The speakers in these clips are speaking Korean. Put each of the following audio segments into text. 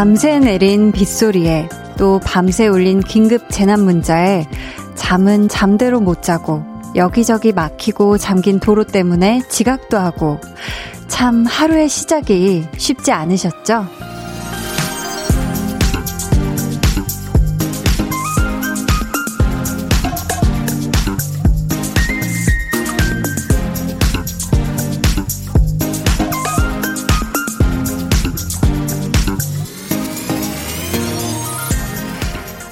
밤새 내린 빗소리에 또 밤새 울린 긴급 재난 문자에 잠은 잠대로 못 자고 여기저기 막히고 잠긴 도로 때문에 지각도 하고 참 하루의 시작이 쉽지 않으셨죠?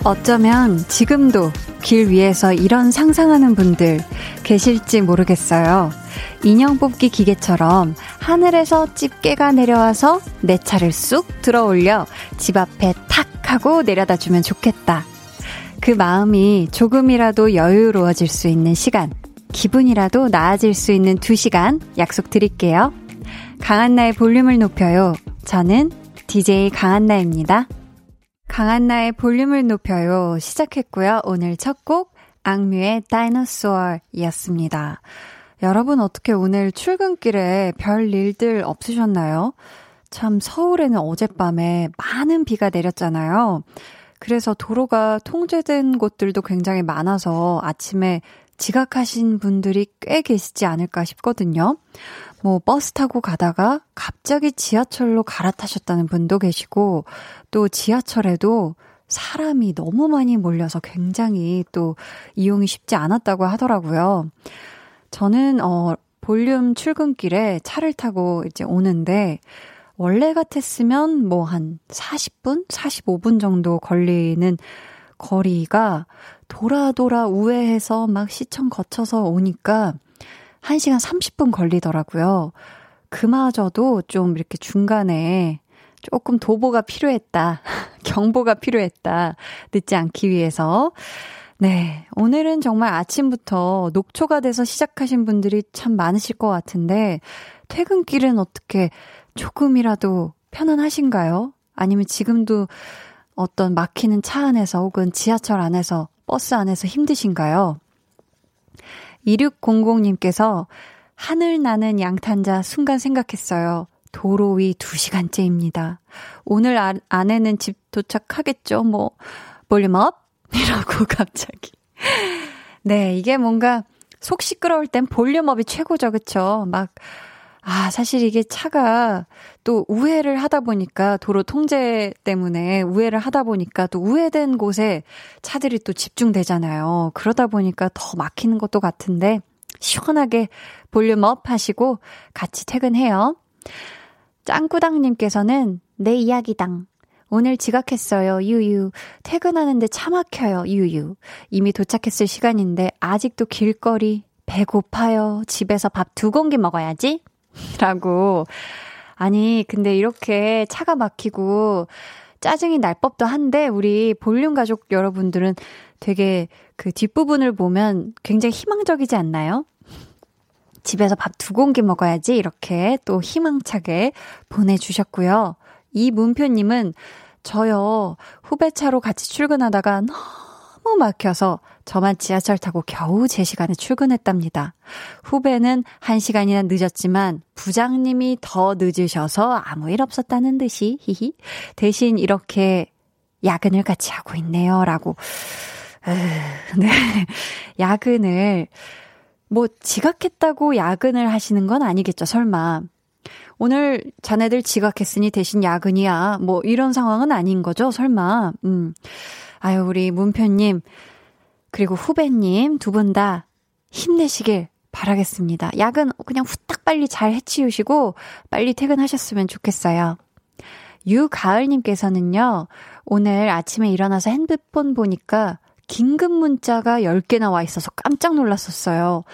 어쩌면 지금도 길 위에서 이런 상상하는 분들 계실지 모르겠어요. 인형 뽑기 기계처럼 하늘에서 집게가 내려와서 내 차를 쑥 들어 올려 집 앞에 탁 하고 내려다 주면 좋겠다. 그 마음이 조금이라도 여유로워질 수 있는 시간, 기분이라도 나아질 수 있는 두 시간 약속드릴게요. 강한나의 볼륨을 높여요. 저는 DJ 강한나입니다. 강한나의 볼륨을 높여요. 시작했고요. 오늘 첫 곡, 악뮤의 다이너소어이었습니다. 여러분 어떻게 오늘 출근길에 별 일들 없으셨나요? 참 서울에는 어젯밤에 많은 비가 내렸잖아요. 그래서 도로가 통제된 곳들도 굉장히 많아서 아침에 지각하신 분들이 꽤 계시지 않을까 싶거든요. 뭐 버스 타고 가다가 갑자기 지하철로 갈아타셨다는 분도 계시고 또 지하철에도 사람이 너무 많이 몰려서 굉장히 또 이용이 쉽지 않았다고 하더라고요. 저는 어 볼륨 출근길에 차를 타고 이제 오는데 원래 같았으면 뭐 한 40분, 45분 정도 걸리는 거리가 돌아 돌아 우회해서 막 시청 거쳐서 오니까 1시간 30분 걸리더라고요. 그마저도 좀 이렇게 중간에 조금 도보가 필요했다. 경보가 필요했다. 늦지 않기 위해서. 네. 오늘은 정말 아침부터 녹초가 돼서 시작하신 분들이 참 많으실 것 같은데, 퇴근길은 어떻게 조금이라도 편안하신가요? 아니면 지금도 어떤 막히는 차 안에서 혹은 지하철 안에서 버스 안에서 힘드신가요? 2600님께서 하늘 나는 양탄자 순간 생각했어요. 도로 위 2시간째입니다. 오늘 아, 안에는 집 도착하겠죠? 뭐, volume up? 이라고 갑자기. 네, 이게 뭔가 속 시끄러울 땐 volume up이 최고죠, 그쵸? 막, 아, 사실 이게 차가 또 우회를 하다 보니까 도로 통제 때문에 우회를 하다 보니까 또 우회된 곳에 차들이 또 집중되잖아요. 그러다 보니까 더 막히는 것도 같은데 시원하게 볼륨업 하시고 같이 퇴근해요. 짱구당님께서는 내 이야기당. 오늘 지각했어요. 유유. 퇴근하는데 차 막혀요. 유유. 이미 도착했을 시간인데 아직도 길거리 배고파요. 집에서 밥 두 공기 먹어야지. 라고. 아니, 근데 이렇게 차가 막히고 짜증이 날 법도 한데, 우리 볼륨 가족 여러분들은 되게 그 뒷부분을 보면 굉장히 희망적이지 않나요? 집에서 밥 두 공기 먹어야지 이렇게 또 희망차게 보내주셨고요. 이 문표님은 저요 후배차로 같이 출근하다가 너무 막혀서 저만 지하철 타고 겨우 제 시간에 출근했답니다. 후배는 한 시간이나 늦었지만 부장님이 더 늦으셔서 아무 일 없었다는 듯이 히히 대신 이렇게 야근을 같이 하고 있네요. 라고. 으, 네. 야근을 뭐 지각했다고 야근을 하시는 건 아니겠죠, 설마. 오늘 자네들 지각했으니 대신 야근이야. 뭐 이런 상황은 아닌 거죠, 설마. 음. 아유, 우리 문표님, 그리고 후배님 두 분 다 힘내시길 바라겠습니다. 야근 그냥 후딱 빨리 잘 해치우시고 빨리 퇴근하셨으면 좋겠어요. 유가을님께서는요, 오늘 아침에 일어나서 핸드폰 보니까 긴급 문자가 10개나 와 있어서 깜짝 놀랐었어요.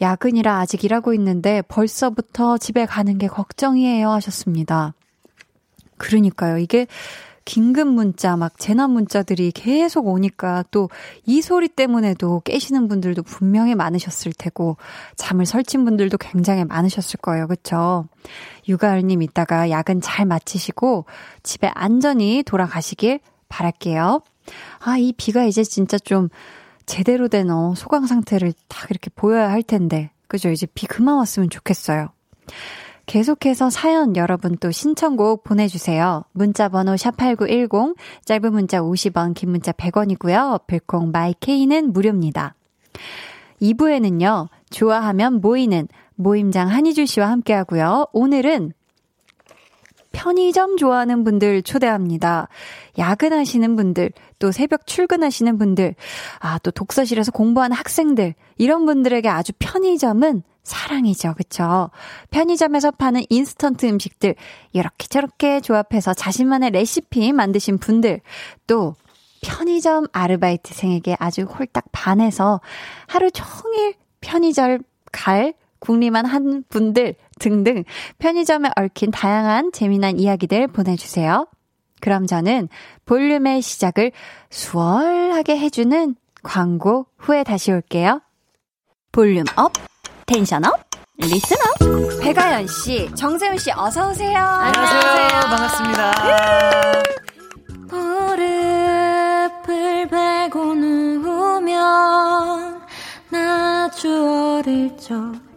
야근이라 아직 일하고 있는데 벌써부터 집에 가는 게 걱정이에요 하셨습니다. 그러니까요. 이게 긴급 문자, 막 재난 문자들이 계속 오니까 또 이 소리 때문에도 깨시는 분들도 분명히 많으셨을 테고 잠을 설친 분들도 굉장히 많으셨을 거예요. 그쵸? 육아을님 이따가 야근 잘 마치시고 집에 안전히 돌아가시길 바랄게요. 아, 이 비가 이제 진짜 좀 제대로 된 어, 소강 상태를 딱 이렇게 보여야 할 텐데. 그죠? 이제 비 그만 왔으면 좋겠어요. 계속해서 사연 여러분 또 신청곡 보내주세요. 문자번호 샵8910, 짧은 문자 50원, 긴 문자 100원이고요. 별콩 마이케이는 무료입니다. 2부에는요, 좋아하면 모이는 모임장 한희주 씨와 함께 하고요. 오늘은 편의점 좋아하는 분들 초대합니다. 야근하시는 분들, 또 새벽 출근하시는 분들, 아, 또 독서실에서 공부하는 학생들, 이런 분들에게 아주 편의점은 사랑이죠. 그쵸? 편의점에서 파는 인스턴트 음식들, 이렇게 저렇게 조합해서 자신만의 레시피 만드신 분들, 또 편의점 아르바이트생에게 아주 홀딱 반해서 하루 종일 편의점 갈 궁리만 한 분들 등등 편의점에 얽힌 다양한 재미난 이야기들 보내주세요. 그럼 저는 볼륨의 시작을 수월하게 해주는 광고 후에 다시 올게요. Volume up, tension up, listen up. 배가연 씨, 정세훈 씨, 어서 오세요. 안녕하세요. 반갑습니다. 무릎을 베고 누우면 나 주 어릴 적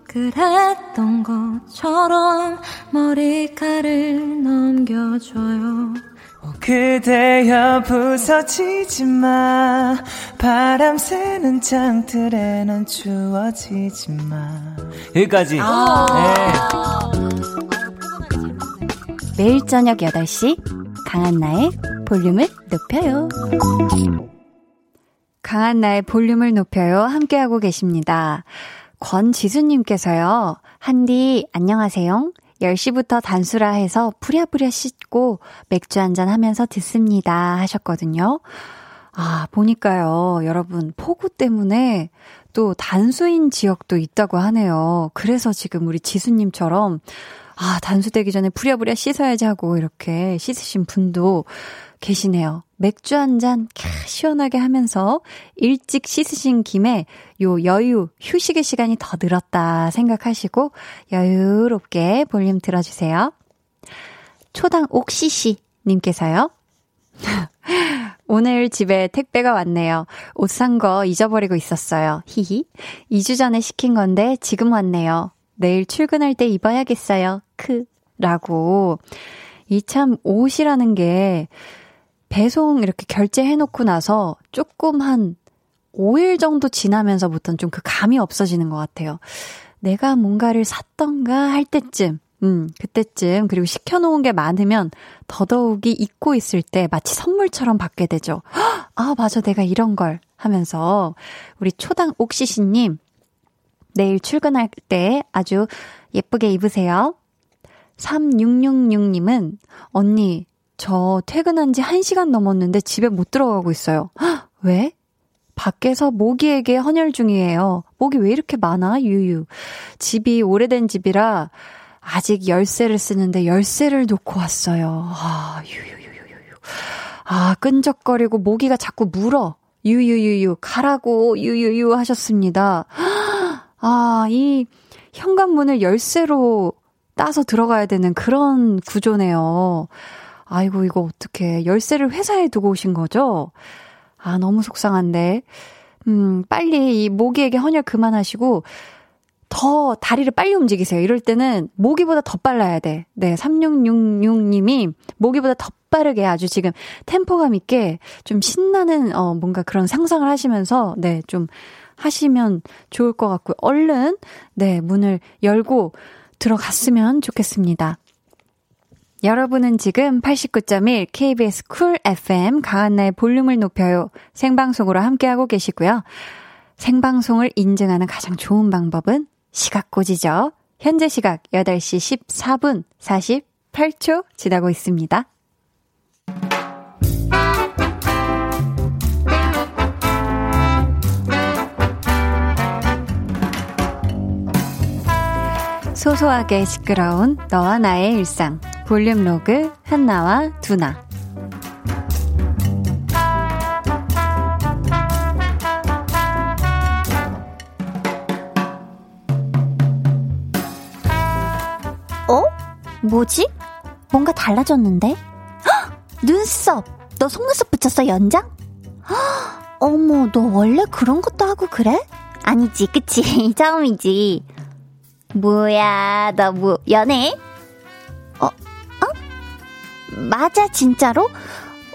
그랬던 것처럼 머리카락을 넘겨줘요. 어, 그대여 부서지지 마. 바람 새는 장틀에 넌 추워지지 마. 여기까지. 아~ 네. 매일 저녁 8시 강한나의 볼륨을 높여요. 강한나의 볼륨을 높여요. 함께하고 계십니다 권지수님께서요 한디 안녕하세요 10시부터 단수라 해서 부랴부랴 씻고 맥주 한잔 하면서 듣습니다 하셨거든요. 아, 보니까요, 여러분, 폭우 때문에 또 단수인 지역도 있다고 하네요. 그래서 지금 우리 지수님처럼, 아, 단수되기 전에 부랴부랴 씻어야지 하고 이렇게 씻으신 분도 계시네요. 맥주 한 잔 시원하게 하면서 일찍 씻으신 김에 요 여유, 휴식의 시간이 더 늘었다 생각하시고 여유롭게 볼륨 들어주세요. 초당 옥시시 님께서요. 오늘 집에 택배가 왔네요. 옷 산 거 잊어버리고 있었어요. 히히. 2주 전에 시킨 건데 지금 왔네요. 내일 출근할 때 입어야겠어요. 크. 라고. 이 참 옷이라는 게 배송 이렇게 결제해놓고 나서 조금 한 5일 정도 지나면서부터는 좀 그 감이 없어지는 것 같아요. 내가 뭔가를 샀던가 할 때쯤, 음, 그때쯤, 그리고 시켜놓은 게 많으면 더더욱이 잊고 있을 때 마치 선물처럼 받게 되죠. 아, 맞아, 내가 이런 걸 하면서 우리 초당 옥시시님, 내일 출근할 때 아주 예쁘게 입으세요. 3666님은, 언니, 저 퇴근한 지 1시간 넘었는데 집에 못 들어가고 있어요. 헉, 왜? 밖에서 모기에게 헌혈 중이에요. 모기 왜 이렇게 많아? 유유. 집이 오래된 집이라 아직 열쇠를 쓰는데 열쇠를 놓고 왔어요. 아, 유유유유유. 아, 끈적거리고 모기가 자꾸 물어. 유유유유. 가라고 유유유 하셨습니다. 아, 이 현관문을 열쇠로 따서 들어가야 되는 그런 구조네요. 아이고, 이거 어떻게 열쇠를 회사에 두고 오신 거죠? 아, 너무 속상한데. 음, 빨리 이 모기에게 헌혈 그만하시고, 더 다리를 빨리 움직이세요. 이럴 때는 모기보다 더 빨라야 돼. 네, 3666님이 모기보다 더 빠르게 아주 지금 템포감 있게 좀 신나는, 어, 뭔가 그런 상상을 하시면서, 네, 좀 하시면 좋을 것 같고요. 얼른, 네, 문을 열고 들어갔으면 좋겠습니다. 여러분은 지금 89.1 KBS 쿨 FM 강한나의 볼륨을 높여요. 생방송으로 함께하고 계시고요. 생방송을 인증하는 가장 좋은 방법은 시각고지죠. 현재 시각 8시 14분 48초 지나고 있습니다. 소소하게 시끄러운 너와 나의 일상 볼륨 로그 한나와 두나 어? 뭐지? 뭔가 달라졌는데? 헉! 눈썹! 너 속눈썹 붙였어, 연장? 어머, 너 원래 그런 것도 하고 그래? 아니지, 그치? 처음이지. 뭐야, 너 뭐, 연애? 맞아, 진짜로?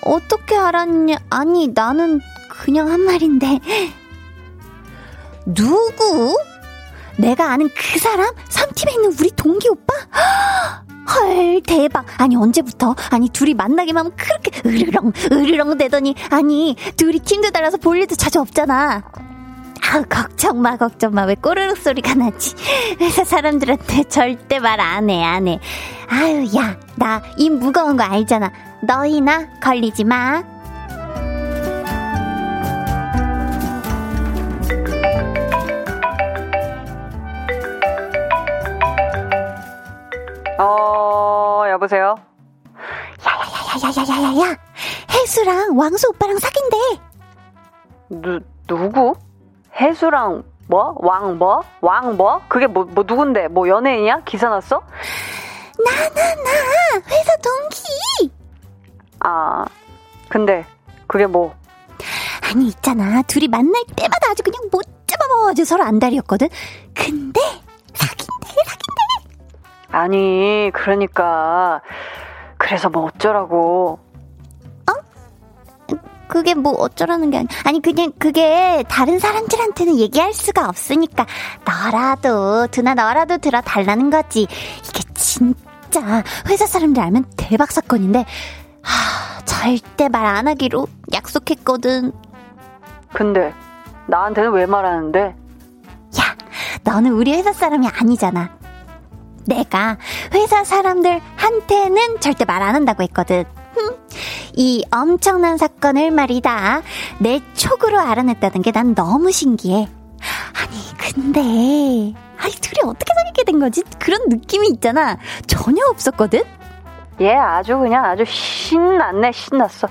어떻게 알았냐? 아니, 나는 그냥 한 말인데. 누구? 내가 아는 그 사람? 3팀에 있는 우리 동기 오빠? 헐, 대박. 아니, 언제부터? 아니, 둘이 만나기만 하면 그렇게 으르렁, 으르렁 되더니, 아니, 둘이 팀도 달라서 볼 일도 자주 없잖아. 아, 걱정 마, 걱정 마. 왜 꼬르륵 소리가 나지? 회사 사람들한테 절대 말 안 해, 안 해. 아유, 야, 나 입 무거운 거 알잖아. 너희나 걸리지 마. 어, 여보세요? 야야야야야야야야! 혜수랑 왕수 오빠랑 사귄대! 누, 누구? 혜수랑 뭐? 왕 뭐? 왕 뭐? 그게 뭐, 뭐 누군데? 뭐 연예인이야? 기사 났어? 나, 나, 나! 회사 동기! 아, 근데 그게 뭐? 아니, 있잖아. 둘이 만날 때마다 아주 그냥 못 잡아먹어가지고 서로 안달이었거든? 근데, 사귄대, 사귄대! 아니, 그러니까. 그래서 뭐 어쩌라고. 그게 뭐 어쩌라는 게 아니, 아니, 그냥 그게 다른 사람들한테는 얘기할 수가 없으니까, 너라도, 두나 너라도 들어 달라는 거지. 이게 진짜 회사 사람들 알면 대박 사건인데, 하, 절대 말 안 하기로 약속했거든. 근데 나한테는 왜 말하는데? 야, 너는 우리 회사 사람이 아니잖아. 내가 회사 사람들한테는 절대 말 안 한다고 했거든. 흠, 이 엄청난 사건을 말이다. 내 촉으로 알아냈다는 게 난 너무 신기해. 아니, 근데, 아니, 둘이 어떻게 사귀게 된 거지? 그런 느낌이 있잖아. 전혀 없었거든? 얘 아주 그냥 아주 신났네, 신났어.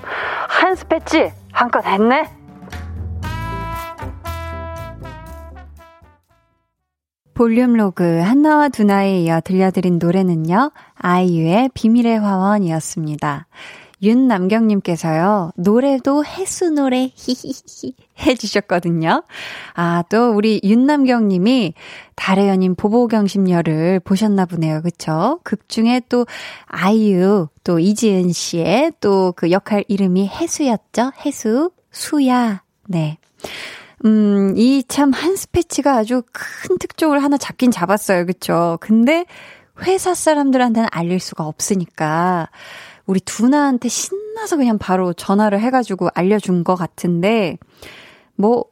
한스 했지? 한 건 했네? 볼륨 로그 한나와 두나에 이어 들려드린 노래는요, 아이유의 비밀의 화원이었습니다. 윤남경님께서요, 노래도 해수 노래, 히히히, 해주셨거든요. 아, 또 우리 윤남경님이 달의 연인 보보경심녀를 보셨나 보네요. 그쵸? 극 중에 또 아이유, 또 이지은 씨의 또 그 역할 이름이 해수였죠? 해수, 수야. 네. 음, 이 참 한 스패치가 아주 큰 특종을 하나 잡긴 잡았어요. 그쵸? 근데 회사 사람들한테는 알릴 수가 없으니까 우리 두나한테 신나서 그냥 바로 전화를 해가지고 알려준 것 같은데 뭐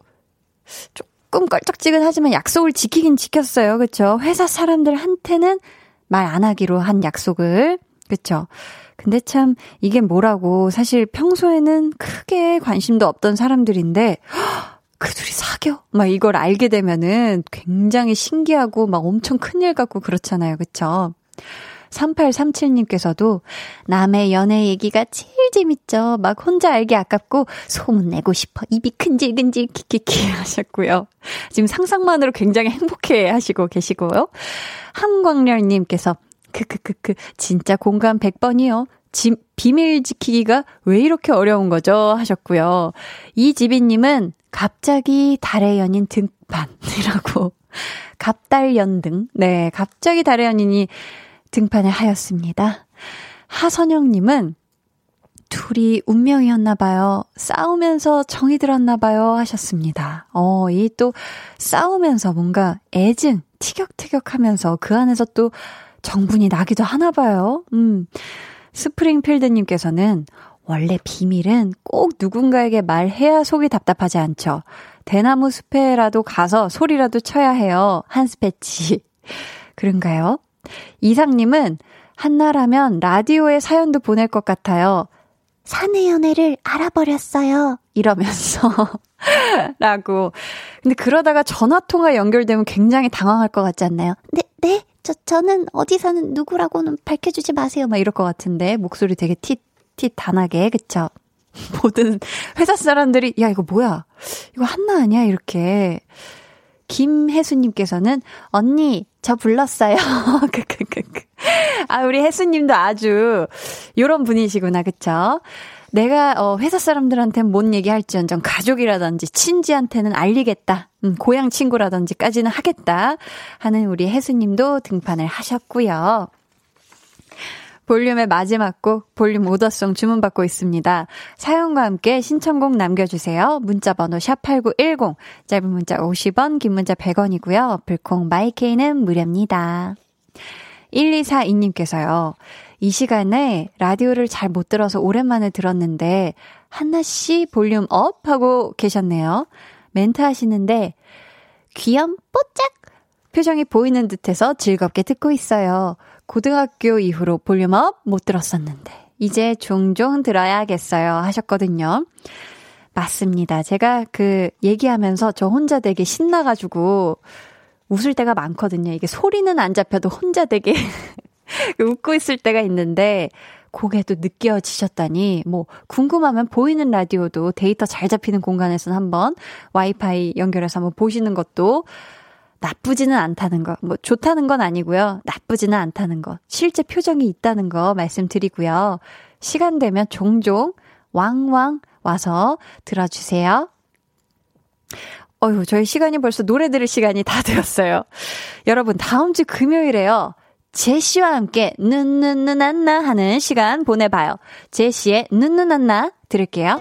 조금 껄쩍지근하지만 약속을 지키긴 지켰어요. 그쵸? 회사 사람들한테는 말 안 하기로 한 약속을 그쵸? 근데 참 이게 뭐라고 사실 평소에는 크게 관심도 없던 사람들인데 그 둘이 사겨? 막 이걸 알게 되면은 굉장히 신기하고 막 엄청 큰일 같고 그렇잖아요. 그쵸? 3837님께서도 남의 연애 얘기가 제일 재밌죠. 막 혼자 알기 아깝고 소문내고 싶어. 입이 큰질근질 키키키 하셨고요. 지금 상상만으로 굉장히 행복해 하시고 계시고요. 한광렬님께서 크크크크 진짜 공감 100번이요. 지, 비밀 지키기가 왜 이렇게 어려운 거죠? 하셨고요. 이지비님은 갑자기 달의 연인 등판이라고. 갑달 연등. 네, 갑자기 달의 연인이 등판을 하였습니다. 하선영님은 둘이 운명이었나 봐요. 싸우면서 정이 들었나 봐요. 하셨습니다. 어, 이 또 싸우면서 뭔가 애증, 티격태격 하면서 그 안에서 또 정분이 나기도 하나 봐요. 음. 스프링필드님께서는 원래 비밀은 꼭 누군가에게 말해야 속이 답답하지 않죠. 대나무 숲에라도 가서 소리라도 쳐야 해요. 한 스패치. 그런가요? 이상님은 한나라면 라디오에 사연도 보낼 것 같아요. 사내 연애를 알아버렸어요. 이러면서. 라고. 근데 그러다가 전화통화 연결되면 굉장히 당황할 것 같지 않나요? 네, 네. 저, 저는 어디 사는 누구라고는 밝혀주지 마세요. 막 이럴 것 같은데. 목소리 되게 티, 티 단하게. 그쵸? 모든 회사 사람들이, 야, 이거 뭐야? 이거 한나 아니야? 이렇게. 김혜수님께서는, 언니, 저 불렀어요. 아, 우리 혜수님도 아주, 요런 분이시구나, 그쵸? 내가 어, 회사 사람들한테 못 얘기할지언정 가족이라든지 친지한테는 알리겠다. 음, 고향 친구라든지까지는 하겠다 하는 우리 혜수님도 등판을 하셨고요. 볼륨의 마지막 곡 볼륨 order song 주문받고 있습니다. 사연과 함께 신청곡 남겨주세요. 문자번호 샵8910 짧은 문자 50원 긴 문자 100원이고요. 불콩 마이케이는 무료입니다. 1242님께서요. 이 시간에 라디오를 잘 못 들어서 오랜만에 들었는데 한나씨 volume up 하고 계셨네요. 멘트 하시는데 귀염 뽀짝 표정이 보이는 듯해서 즐겁게 듣고 있어요. 고등학교 이후로 volume up 못 들었었는데 이제 종종 들어야겠어요 하셨거든요. 맞습니다. 제가 그 얘기하면서 저 혼자 되게 신나가지고 웃을 때가 많거든요. 이게 소리는 안 잡혀도 혼자 되게 웃고 있을 때가 있는데 또 느껴지셨다니 뭐 궁금하면 보이는 라디오도 데이터 잘 잡히는 공간에서 한번 와이파이 연결해서 한번 보시는 것도 나쁘지는 않다는 거. 뭐 좋다는 건 아니고요. 나쁘지는 않다는 거. 실제 표정이 있다는 거 말씀드리고요. 시간 되면 종종 왕왕 와서 들어주세요. 어휴, 저희 시간이 벌써 노래 들을 시간이 다 되었어요. 여러분, 다음 주 금요일에요. 제시와 함께 눈눈눈안나 하는 시간 보내봐요. 제시의 눈눈안나 들을게요.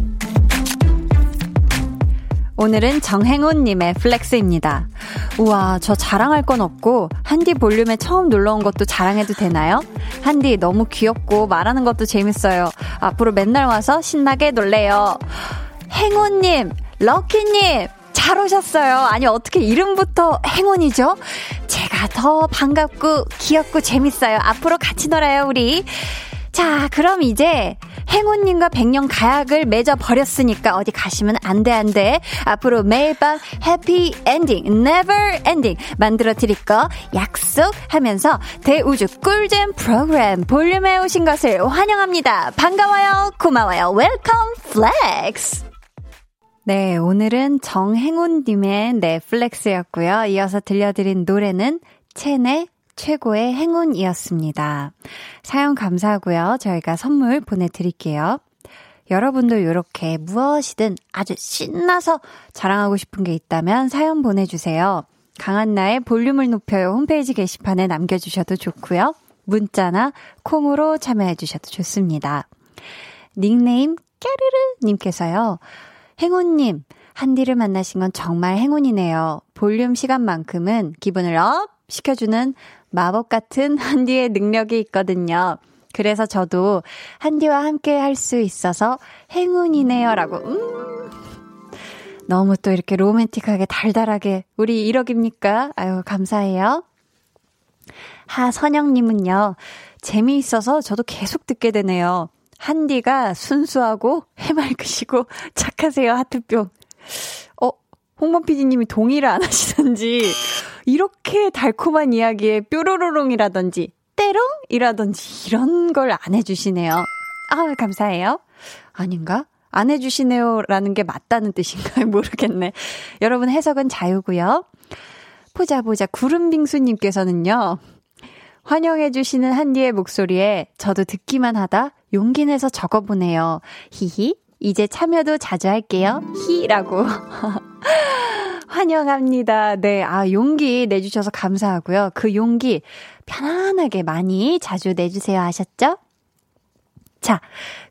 오늘은 정행운님의 flex입니다. 우와, 저 자랑할 건 없고, 한디 볼륨에 처음 놀러 온 것도 자랑해도 되나요? 한디 너무 귀엽고, 말하는 것도 재밌어요. 앞으로 맨날 와서 신나게 놀래요. 행운님, 럭키님, 잘 오셨어요. 아니, 어떻게 이름부터 행운이죠? 제가 더 반갑고, 귀엽고, 재밌어요. 앞으로 같이 놀아요, 우리. 자, 그럼 이제 행운님과 백년 가약을 맺어 버렸으니까 어디 가시면 안 돼, 안 돼. 앞으로 매일 밤 해피 엔딩, never ending 만들어 드릴 거 약속하면서 대우주 꿀잼 프로그램 볼륨에 오신 것을 환영합니다. 반가워요. 고마워요. Welcome flex. 네, 오늘은 정행운님의 넷flex였고요. 이어서 들려드린 노래는 첸의 최고의 행운이었습니다. 사연 감사하고요. 저희가 선물 보내드릴게요. 여러분도 이렇게 무엇이든 아주 신나서 자랑하고 싶은 게 있다면 사연 보내주세요. 강한나의 볼륨을 높여요 홈페이지 게시판에 남겨주셔도 좋고요. 문자나 콩으로 참여해주셔도 좋습니다. 닉네임 깨르르님께서요. 행운님, 한디를 만나신 건 정말 행운이네요. 볼륨 시간만큼은 기분을 up 시켜주는 마법 같은 한디의 능력이 있거든요. 그래서 저도 한디와 함께 할 수 있어서 행운이네요. 라고, 음. 너무 또 이렇게 로맨틱하게 달달하게 우리 1억입니까? 아유, 감사해요. 하선영님은요, 재미있어서 저도 계속 듣게 되네요. 한디가 순수하고 해맑으시고 착하세요, 하트뿅. 어, 홍범 PD님이 동의를 안 하시던지, 이렇게 달콤한 이야기에 뾰로로롱이라든지 때롱이라든지 이런 걸 안 해주시네요. 아, 감사해요. 아닌가? 안 해주시네요. 라는 게 맞다는 뜻인가요? 모르겠네. 여러분 해석은 자유고요. 보자, 보자. 구름빙수님께서는요. 환영해주시는 한디의 목소리에 저도 듣기만 하다 용기 내서 적어보네요. 히히. 이제 참여도 자주 할게요. 히라고. 환영합니다. 네, 아, 용기 내주셔서 감사하고요. 그 용기 편안하게 많이 자주 내주세요 하셨죠? 자,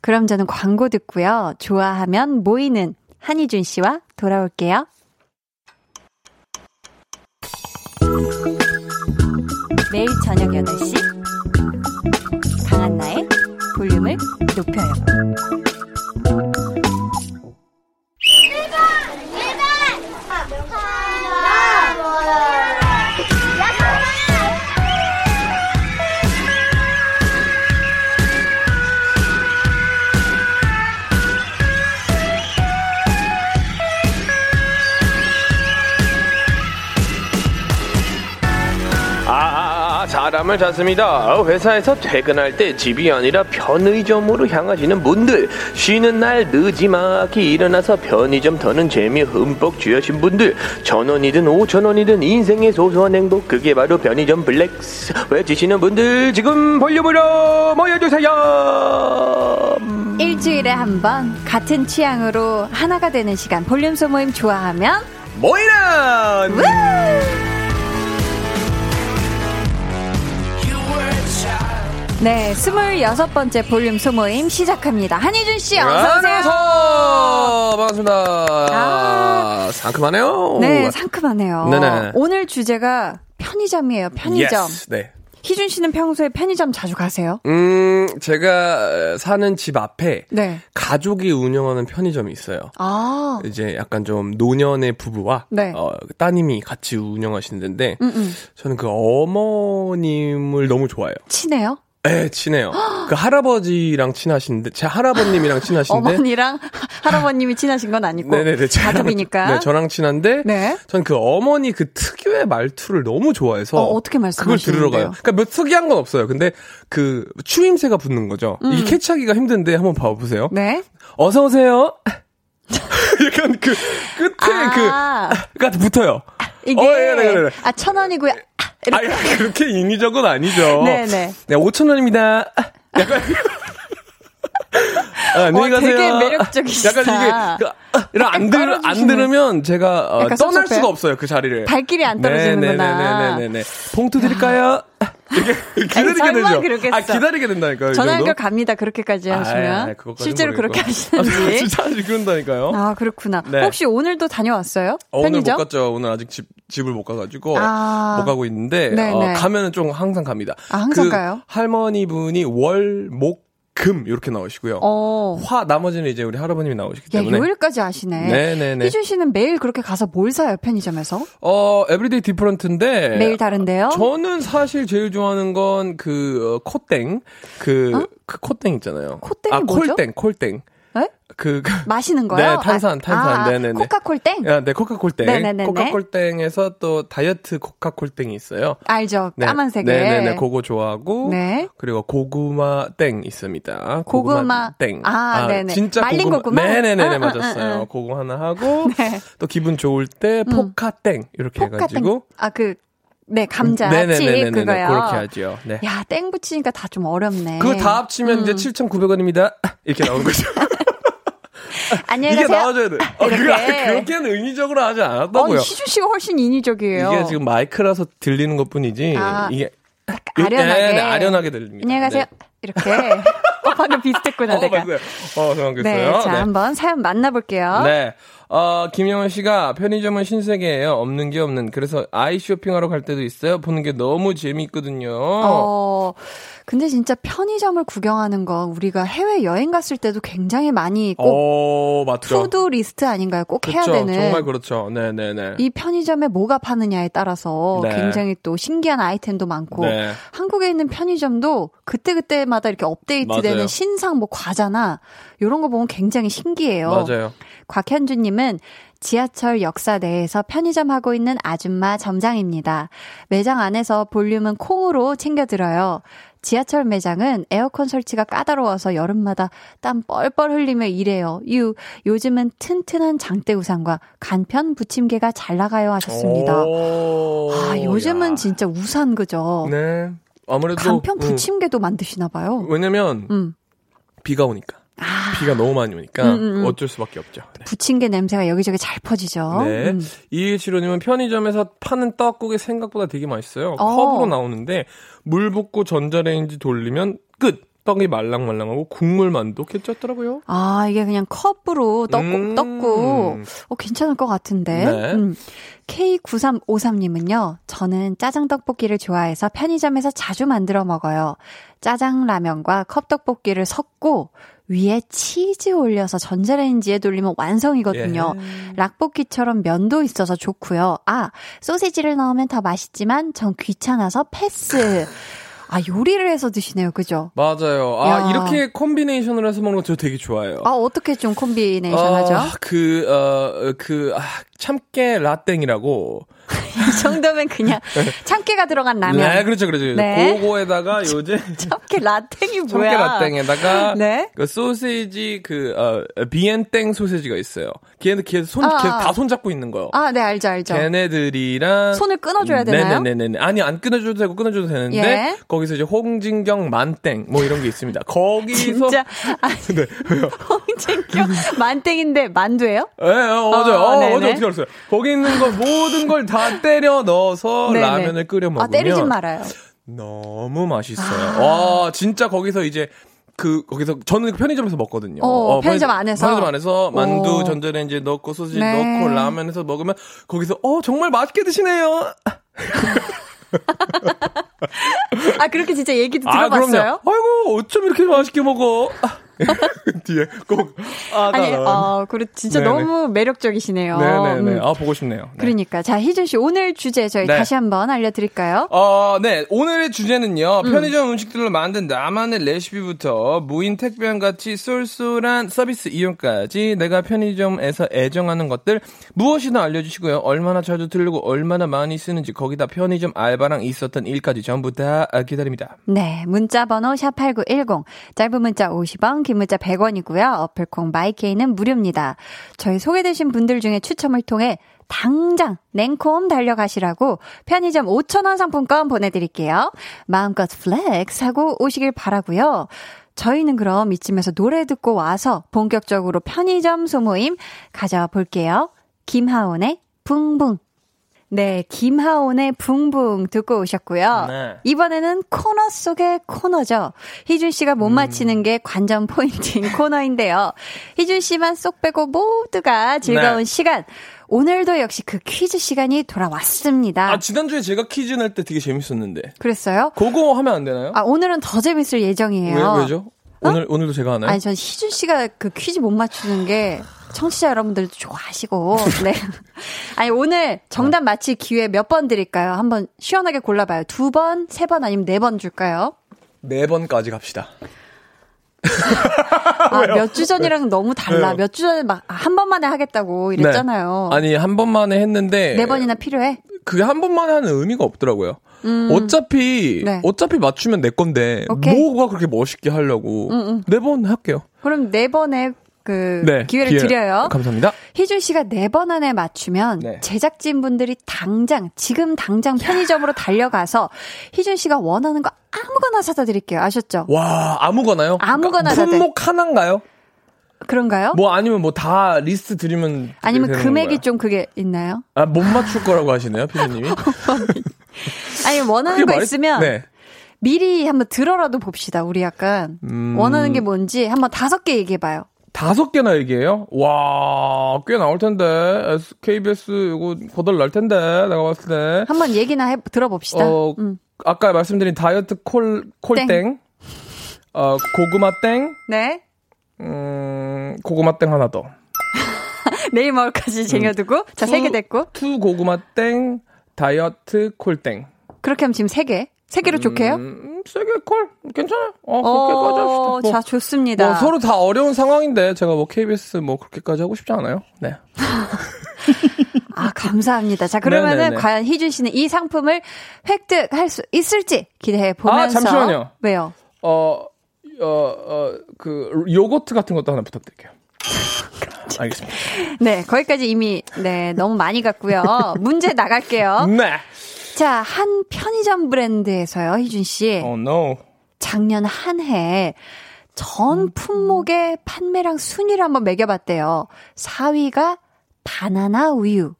그럼 저는 광고 듣고요. 좋아하면 모이는 한희준 씨와 돌아올게요. 매일 저녁 8시 강한나의 볼륨을 높여요. 아, 사람을 찾습니다. 회사에서 퇴근할 때 집이 아니라 편의점으로 향하시는 분들, 쉬는 날 늦지막히 일어나서 편의점 터는 재미 흠뻑 쥐어신 분들, 천 원이든 오천 원이든 인생의 소소한 행복, 그게 바로 편의점 블랙스. 외치시는 분들, 지금 볼륨으로 모여주세요! 일주일에 한 번 같은 취향으로 하나가 되는 시간 볼륨 소모임 좋아하면 모이란! 네, 스물여섯 번째 볼륨 소모임 시작합니다. 한희준 씨 어서 오세요. 안녕하세요. 반갑습니다. 아. 상큼하네요. 네, 상큼하네요. 네네. 오늘 주제가 편의점이에요. 편의점. Yes, 네. 희준 씨는 평소에 편의점 자주 가세요? 음, 제가 사는 집 앞에 네. 가족이 운영하는 편의점이 있어요. 아, 이제 약간 좀 노년의 부부와 네. 어, 따님이 같이 운영하시는 데인데 음, 음. 저는 그 어머님을 너무 좋아해요. 친해요? 에 친해요. 그 할아버지랑 친하신데 제 할아버님이랑 친하신데 어머니랑 할아버님이 친하신 건 아니고 네네네 제 가족이니까. 네, 저랑 친한데 네. 전 그 어머니 그 특유의 말투를 너무 좋아해서 어, 어떻게 그걸 말씀하시는데요? 들으러 가요. 그러니까 뭐 특이한 건 없어요. 근데 그 추임새가 붙는 거죠. 이게 캐치하기가 힘든데 한번 봐보세요. 음. 네. 어서 오세요. 약간 그 끝에 아. 그가 붙어요. 이게 어, 예, 네, 네, 네. 아, 천 원이고요. 아, 아니 그렇게 인위적은 아니죠. 네네. 네, 5천 원입니다. 약간 아, 안녕히 어, 가세요. 되게 매력적이시다. 약간 이게 그, 아, 이런 안, 들, 안 깔아주시네. 들으면 제가 어, 떠날? 수가 없어요 그 자리를. 발길이 안 떨어지는구나. 네네네네네. 봉투 드릴까요? 기다리게 설마 되죠. 아 기다리게 된다니까요. 이 전화 연결? 갑니다. 그렇게까지 하시면. 아, 그것까지는 실제로 모르겠고. 그렇게 아, 하시는지. 진짜 아직 그런다니까요. 아, 그렇구나. 네. 혹시 오늘도 다녀왔어요? 어, 오늘 못? 갔죠. 오늘 아직 집, 집을 못 가가지고 아. 못 가고 있는데. 어, 가면은 좀 항상 갑니다. 아, 항상 그 가요? 할머니 분이 월, 목, 금 이렇게 나오시고요. 어. 화 나머지는 이제 우리 할아버님이 나오시기 야, 때문에 요일까지 아시네. 네네네. 희준 씨는 매일 그렇게 가서 뭘 사요, 편의점에서? 어 everyday different인데 매일 다른데요? 저는 사실 제일 좋아하는 건그 어, 콧땡 그그 콧땡 있잖아요. 콧땡이 아 뭐죠? 콜땡 콜땡 에? 그, 그 마시는 거요? 네, 탄산, 아, 탄산. 아, 네네네. 코카콜땡? 야, 네, 코카콜땡. 네네네네. 코카콜땡에서 또 다이어트 코카콜땡이 있어요. 알죠. 네. 까만색에. 네네네, 그거 좋아하고. 네. 그리고 고구마 땡 있습니다. 고구마. 땡. 아, 네네. 진짜 말린 고구마? 네네네, 응, 응, 맞았어요. 응, 응. 그거 하나 하고. 네. 음. 또 기분 좋을 때 포카 땡. 이렇게 포카땡. 해가지고. 아, 그, 네, 감자, 네네네네네, 칩, 그거요. 그렇게 하죠. 네. 야, 땡 붙이니까 다 좀 어렵네. 그거 다 합치면 음. 이제 7,900원입니다. 이렇게 나오는 거죠. 안녕히 이게 가세요. 나와줘야 돼. 어, 그거, 이렇게. 그렇게는 의미적으로 하지 아니, 않았다고요. 희준 씨가 훨씬 인위적이에요. 이게 지금 마이크라서 들리는 것 뿐이지. 아, 이게. 아련하게. 네, 네, 아련하게 들립니다. 안녕히 가세요. 네. 이렇게. 어, 방금 비슷했구나, 어, 내가. 맞아요. 어, 정확했어요. 네, 자, 한번 사연 만나볼게요. 네. 어, 김영원 씨가 편의점은 신세계예요. 없는 게 없는. 그래서 아이 쇼핑하러 갈 때도 있어요. 보는 게 너무 재미있거든요. 어, 근데 진짜 편의점을 구경하는 거 우리가 해외 여행 갔을 때도 굉장히 많이 꼭 어, 맞죠. to-do list 아닌가요? 꼭 해야 그쵸, 되는. 정말 그렇죠. 네, 네, 네. 이 편의점에 뭐가 파느냐에 따라서 네. 굉장히 또 신기한 아이템도 많고 네. 한국에 있는 편의점도 그때그때마다 이렇게 업데이트되는 맞아요. 신상 뭐 과자나 이런 거 보면 굉장히 신기해요. 맞아요. 곽현주 님은 지하철 역사 내에서 편의점 하고 있는 아줌마 점장입니다. 매장 안에서 볼륨은 콩으로 챙겨 들어요. 지하철 매장은 에어컨 설치가 까다로워서 여름마다 땀 뻘뻘 흘리며 일해요. 유, 요즘은 튼튼한 장대 우산과 간편 부침개가 잘 나가요 하셨습니다. 오, 아, 요즘은 야. 진짜 우산 그죠? 네. 아무래도. 간편 음, 부침개도 만드시나 봐요. 왜냐면, 음. 비가 오니까. 아, 비가 너무 많이 오니까 음, 음, 음. 어쩔 수밖에 없죠. 네. 부침개 냄새가 여기저기 잘 퍼지죠. 네. 음. 이일치로님은 편의점에서 파는 떡국이 생각보다 되게 맛있어요. 어. 컵으로 나오는데 물 붓고 전자레인지 돌리면 끝. 떡이 말랑말랑하고 국물만도 괜찮더라고요. 아, 이게 그냥 컵으로 떡, 음. 떡고, 어, 괜찮을 것 같은데. 네. 음. K9353님은요, 저는 짜장 떡볶이를 좋아해서 편의점에서 자주 만들어 먹어요. 짜장 라면과 컵떡볶이를 섞고, 위에 치즈 올려서 전자레인지에 돌리면 완성이거든요. 예. 락볶이처럼 면도 있어서 좋고요. 아, 소세지를 넣으면 더 맛있지만 전 귀찮아서 패스. 아, 요리를 해서 드시네요. 그죠? 맞아요. 아, 야. 이렇게 콤비네이션을 해서 먹는 거저 되게 좋아해요. 아, 어떻게 좀 콤비네이션 하죠? 아, 그, 어, 그, 아, 참깨 라땡이라고. 이 정도면 그냥 참깨가 들어간 라면. 네, 그렇죠, 그렇죠. 네. 그거에다가 요즘 참깨 라땡이 참깨 뭐야? 라땡에다가 네. 그 소세지 그 어, 비엔땡 소세지가 있어요. 걔는 걔 손, 아, 걔 아. 다 손잡고 있는 거요. 아, 네, 알죠, 알죠. 걔네들이랑 손을 끊어줘야 되나요? 네네네네. 아니 안 끊어줘도 되고 끊어줘도 되는데 예. 거기서 이제 홍진경 만땡 뭐 이런 게 있습니다. 거기서 진짜 아니, 네, 왜요? 홍진경 만땡인데 만두예요? 예, 어, 맞아요. 어, 어, 네네. 어제 어떻게 알았어요? 거기 있는 거 모든 걸 다 때려 넣어서 네네. 라면을 끓여 먹으면 아, 때리진 말아요. 너무 맛있어요. 아. 와, 진짜 거기서 이제 그 거기서 저는 편의점에서 먹거든요. 어, 편의점 안에서? 편의점 안에서 만두 오. 전자레인지에 넣고 소시지 네. 넣고 라면에서 먹으면 거기서 어 정말 맛있게 드시네요. 아, 그렇게 진짜 얘기도 아 들어봤어요? 그럼요. 아이고 어쩜 이렇게 맛있게 먹어. 뒤에 꼭 아, 아니, 나, 어, 그래, 진짜 네네. 너무 매력적이시네요. 네네네. 음. 아 보고 싶네요. 네. 그러니까. 자, 희준 씨, 오늘 주제 저희 네. 다시 한번 알려드릴까요? 어, 네. 오늘의 주제는요. 편의점 음식들로 만든 나만의 레시피부터 무인 택배와 같이 쏠쏠한 서비스 이용까지 내가 편의점에서 애정하는 것들 무엇이나 알려주시고요. 얼마나 자주 들르고 얼마나 많이 쓰는지 거기다 편의점 알바랑 있었던 일까지 전부 다 기다립니다. 네, 문자 번호 샵 8910. 짧은 문자 50원, 긴 문자 100원이고요. 어플콩 마이케이는 무료입니다. 저희 소개되신 분들 중에 추첨을 통해 당장 냉콤 달려가시라고 편의점 5,000원 상품권 보내드릴게요. 마음껏 flex 하고 오시길 바라고요. 저희는 그럼 이쯤에서 노래 듣고 와서 본격적으로 편의점 소모임 가져볼게요. 김하온의 붕붕. 네, 김하온의 붕붕 듣고 오셨고요. 네. 이번에는 코너 속의 코너죠. 희준 씨가 못 맞히는 게 관전 포인트인 코너인데요. 희준 씨만 쏙 빼고 모두가 즐거운 네. 시간. 오늘도 역시 그 퀴즈 시간이 돌아왔습니다. 아, 지난주에 제가 퀴즈 낼 때 되게 재밌었는데. 그랬어요? 그거 하면 안 되나요? 아, 오늘은 더 재밌을 예정이에요. 왜, 왜죠? 오늘, 오늘도 제가 하나요? 아니, 전 희준 씨가 그 퀴즈 못 맞추는 게 청취자 여러분들도 좋아하시고, 네. 아니, 오늘 정답 맞힐 기회 몇 번 드릴까요? 한번 시원하게 골라봐요. 두 번, 세 번 아니면 네 번 줄까요? 네 번까지 갑시다. 아, 몇 주 전이랑 너무 달라. 몇 주 전에 막 한 번만에 하겠다고 이랬잖아요. 네. 아니, 한 번만에 했는데. 네 번이나 필요해? 그게 한 번만에 하는 의미가 없더라고요. 어차피 음. 네. 어차피 맞추면 내 건데 오케이. 뭐가 그렇게 멋있게 하려고 네 번 할게요. 그럼 네 번의 그 네 기회를 기회- 드려요. 감사합니다. 희준 씨가 네 번 안에 맞추면 네. 제작진 분들이 당장 지금 당장 편의점으로 달려가서 희준 씨가 원하는 거 아무거나 사다 드릴게요. 아셨죠? 와 아무거나요? 아무거나 다 돼. 품목 하나인가요? 그런가요? 뭐 아니면 뭐 다 리스트 드리면 아니면 금액이 건가요? 좀 그게 있나요? 아 못 맞출 거라고 하시네요, 피디님이. 아니 원하는 거 말이- 있으면 네. 미리 한번 들어라도 봅시다. 우리 약간 음. 원하는 게 뭔지 한번 다섯 개 얘기해 봐요. 다섯 개나 얘기해요? 와, 꽤 나올 텐데. KBS 이거 거덜 날 텐데. 내가 봤을 때. 한번 얘기나 해 들어봅시다. 어, 음. 아까 말씀드린 다이어트 콜 콜땡. 땡. 어, 고구마 땡. 네. 음, 고구마 땡 하나 더. 내일 먹을까지 쟁여두고 자세개 투- 됐고 투 고구마 땡, 다이어트 콜땡. 그렇게 하면 지금 세 개. 세 개로 좋게요? 음, 세개 콜. 괜찮아요. 어, 그렇게까지 합시다. 어, 뭐, 자 좋습니다. 뭐 서로 다 어려운 상황인데 제가 뭐 KBS 뭐 그렇게까지 하고 싶지 않아요. 네. 아 감사합니다. 자 그러면은 네네네. 과연 희준 씨는 이 상품을 획득할 수 있을지 기대해 보면서 아, 잠시만요. 왜요? 어, 어, 어, 그 요거트 같은 것도 하나 부탁드릴게요. 알겠습니다. 네 거기까지 이미 네 너무 많이 갔고요. 문제 나갈게요. 네. 자 한 편의점 브랜드에서요 희준 씨 Oh no. 작년 한 해 전 품목의 판매량 순위를 한번 매겨봤대요. 4위가 바나나 우유,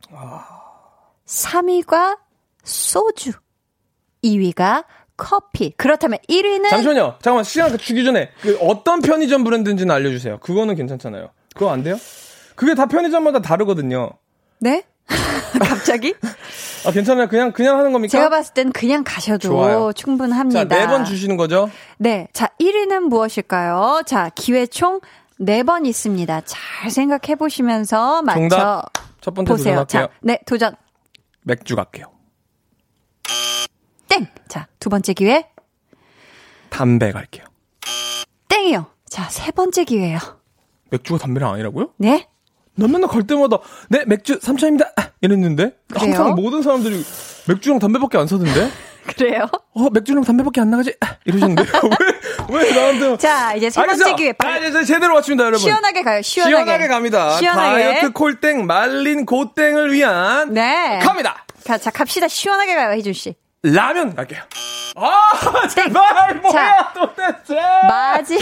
3위가 소주, 2위가 커피. 그렇다면 1위는 잠시만요. 잠깐만 시간 주기 전에 그 어떤 편의점 브랜드인지는 알려주세요. 그거는 괜찮잖아요. 그거 안 돼요? 그게 다 편의점마다 다르거든요. 네? 갑자기? 아 괜찮아요. 그냥 그냥 하는 겁니까? 제가 봤을 땐 그냥 가셔도 좋아요. 충분합니다. 자, 네 번 주시는 거죠? 네. 자, 1위는 무엇일까요? 자, 기회 총 4번 있습니다. 잘 생각해 보시면서 맞춰 정답. 첫 번째 보세요. 도전할게요. 자, 네, 도전. 맥주 갈게요. 땡. 자, 두 번째 기회. 담배 갈게요. 땡이요. 자, 세 번째 기회예요. 맥주가 담배랑 아니라고요? 네? 난 맨날 갈 때마다 네 맥주 3천입니다 이랬는데 그래요? 항상 모든 사람들이 맥주랑 담배밖에 안 사던데 그래요? 어 맥주랑 담배밖에 안 나가지 이러셨는데 왜, 왜 나한테 자, 이제 세 번째. 기회. 아, 이제 제대로 맞춥니다 여러분 시원하게 가요. 시원하게. 시원하게 갑니다 시원하게. 다이어트 콜땡 말린 고땡을 위한 네. 갑니다 가, 자, 갑시다. 시원하게 가요, 희준 씨. 라면 갈게요 아 제발 뭐야 자. 도대체 마지.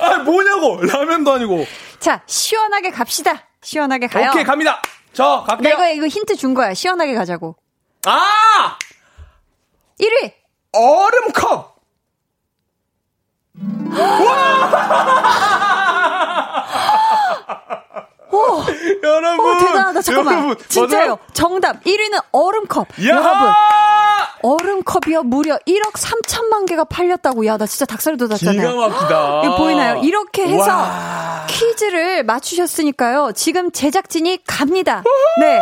아 뭐냐고 라면도 아니고 자, 시원하게 갑시다. 시원하게 가요. 오케이 갑니다 저나 갈게요 이거, 이거 힌트 준 거야. 시원하게 가자고. 아 1위! 얼음컵 오, 여러분 오, 대단하다. 잠깐만. 여러분, 진짜요. 맞아요? 정답. 1위는 얼음컵. 야! 여러분. 얼음컵이요. 무려 1억 3천만 개가 팔렸다고. 야, 나 진짜 닭살 돋았잖아요. 기가 막히다. 이거 보이나요? 이렇게 해서 와. 퀴즈를 맞추셨으니까요. 지금 제작진이 갑니다. 네.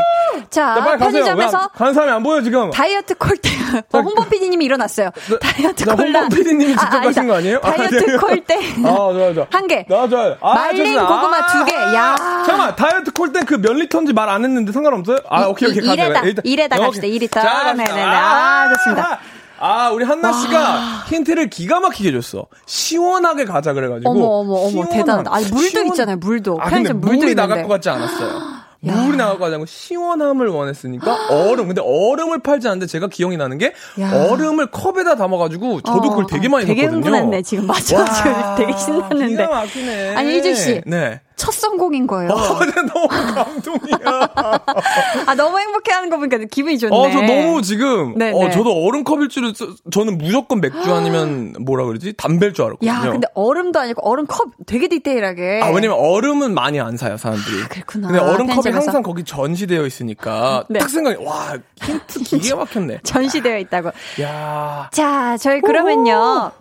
자, 자, 빨리 가세요. 편의점에서 왜 가는 사람이 안 보여 지금. 다이어트 콜땡. 어, 홍범 PD님이 일어났어요. 다이어트 나 콜라. 홍범 PD님이 직접 아, 아니다. 거 아니에요? 다이어트. 아, 좋아, 좋아. 한 개. 나 좋아요. 아, 말린 좋습니다. 고구마 두 개. 야. 잠깐만, 다이어트 콜땡 그몇 리터인지 말 안 했는데 상관없어요? 아, 이- 오케이, 오케이. 이- 가자. 이래다. 일단- 이래다 오케이. 갑시다. 이 리터. 자, 갑시다. 네 네 네. 아, 좋습니다. 아, 우리 한나 씨가 힌트를 기가 막히게 줬어. 시원하게 가자 그래가지고. 어머, 어머, 어머, 대단하다. 아니, 물도 시원- 있잖아요, 물도. 아, 근데 물도 물이 있는데. 나갈 것 같지 않았어요. 물이 나갈 것 같지 않고 시원함을 원했으니까 얼음. 근데 얼음을 팔지 않는데 제가 기억이 나는 게 야. 얼음을 컵에다 담아가지고 저도 어, 그걸 되게 어, 많이 되게 넣었거든요. 흥분했네, 지금. 맞아. 지금 되게 신났는데. 기가 막히네. 아니, 희준 씨. 네. 첫 성공인 거예요. 아, 너무 감동이야. 아, 너무 행복해 하는 거 보니까 기분이 좋네. 어, 저 너무 지금, 네, 어, 네. 저도 얼음컵일 줄은, 저- 저는 무조건 맥주 아니면 뭐라 그러지? 담배일 줄 알았거든요. 야, 근데 얼음도 아니고 얼음 컵 되게 디테일하게. 아, 왜냐면 얼음은 많이 안 사요, 사람들이. 아, 그렇구나. 근데 얼음컵이? 항상 거기 전시되어 있으니까, 네. 딱 생각이, 와, 힌트 기가 막혔네. 전시되어 있다고. 야 자, 저희 그러면요.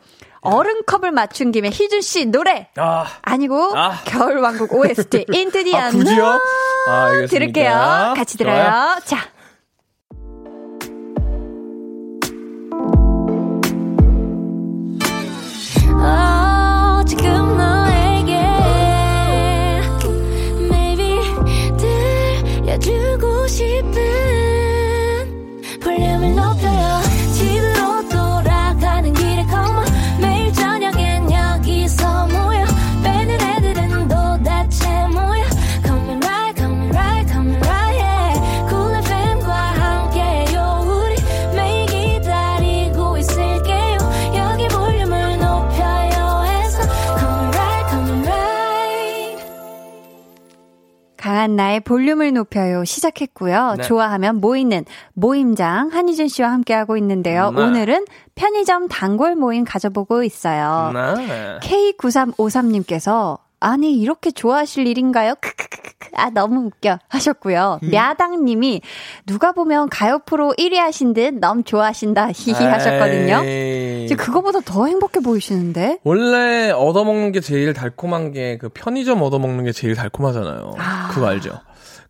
얼음컵을 맞춘 김에 희준 씨 노래 아, 아니고 아. 겨울왕국 OST Into the 아? 아. 들을게요. 같이 들어요. 좋아요. 자. 강한 나의 볼륨을 높여요 시작했고요. 네. 좋아하면 모이는 모임장 한희준 씨와 함께하고 있는데요. 네. 오늘은 편의점 단골 모임 가져보고 있어요. 네. K9353님께서 아니 이렇게 좋아하실 일인가요? 크크크크 아 너무 웃겨 하셨고요. 음. 야당 님이 누가 보면 가요 프로 1위 하신 듯 너무 좋아하신다 히히 하셨거든요. 지금 그거보다 더 행복해 보이시는데? 원래 얻어먹는 게 제일 달콤한 게 그 편의점 얻어먹는 게 제일 달콤하잖아요. 아. 그거 알죠?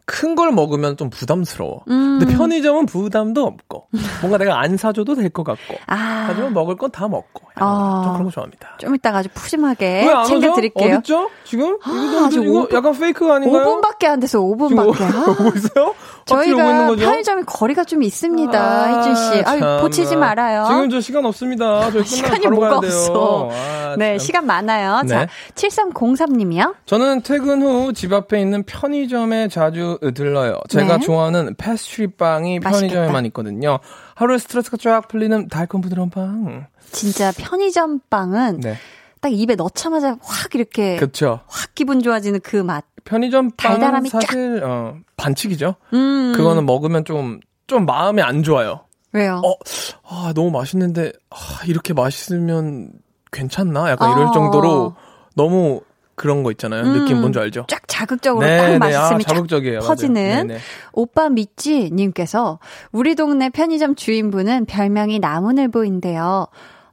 큰 걸 먹으면 좀 부담스러워. 음. 근데 편의점은 부담도 없고 뭔가 내가 안 사줘도 될 것 같고 아. 하지만 먹을 건 다 먹고 아. 좀 그런 거 좋아합니다. 좀 이따가 아주 푸짐하게? 챙겨드릴게요. 어딨죠? 지금? 이거, 아, 이거, 이거 오 분- 약간 페이크 아닌가요? 5분밖에 안 돼서 지금 5분밖에. 아. 오고 있어요? 저희가? 편의점이 거리가 좀 있습니다, 희준 씨. 아유, 참나. 보치지 말아요. 지금 저 시간 없습니다. 저희 시간이 뭐가. 없어. 아, 네, 참. 시간 많아요. 자, 네. 7303님이요. 저는 퇴근 후 집 앞에 있는 편의점에 자주 들러요. 제가 네. 좋아하는 패스트리 빵이. 편의점에만 있거든요. 하루에 스트레스가 쫙 풀리는 달콤 부드러운 빵. 진짜 편의점 빵은 네. 딱 입에 넣자마자 확 이렇게 그쵸. 확 기분 좋아지는 그 맛. 편의점 빵은 달달함이 사실, 어, 반칙이죠. 음. 그거는 먹으면 좀, 좀 마음이 안 좋아요. 왜요? 어, 아, 너무 맛있는데, 아, 이렇게 맛있으면 괜찮나? 약간 이럴 어. 정도로 너무 그런 거 있잖아요. 느낌 음. 뭔지 알죠? 쫙 자극적으로 네, 딱 네. 맛있으면 아. 퍼지는 네, 네. 오빠 미찌 님께서 우리 동네 편의점 주인분은 별명이 나무늘보인데요.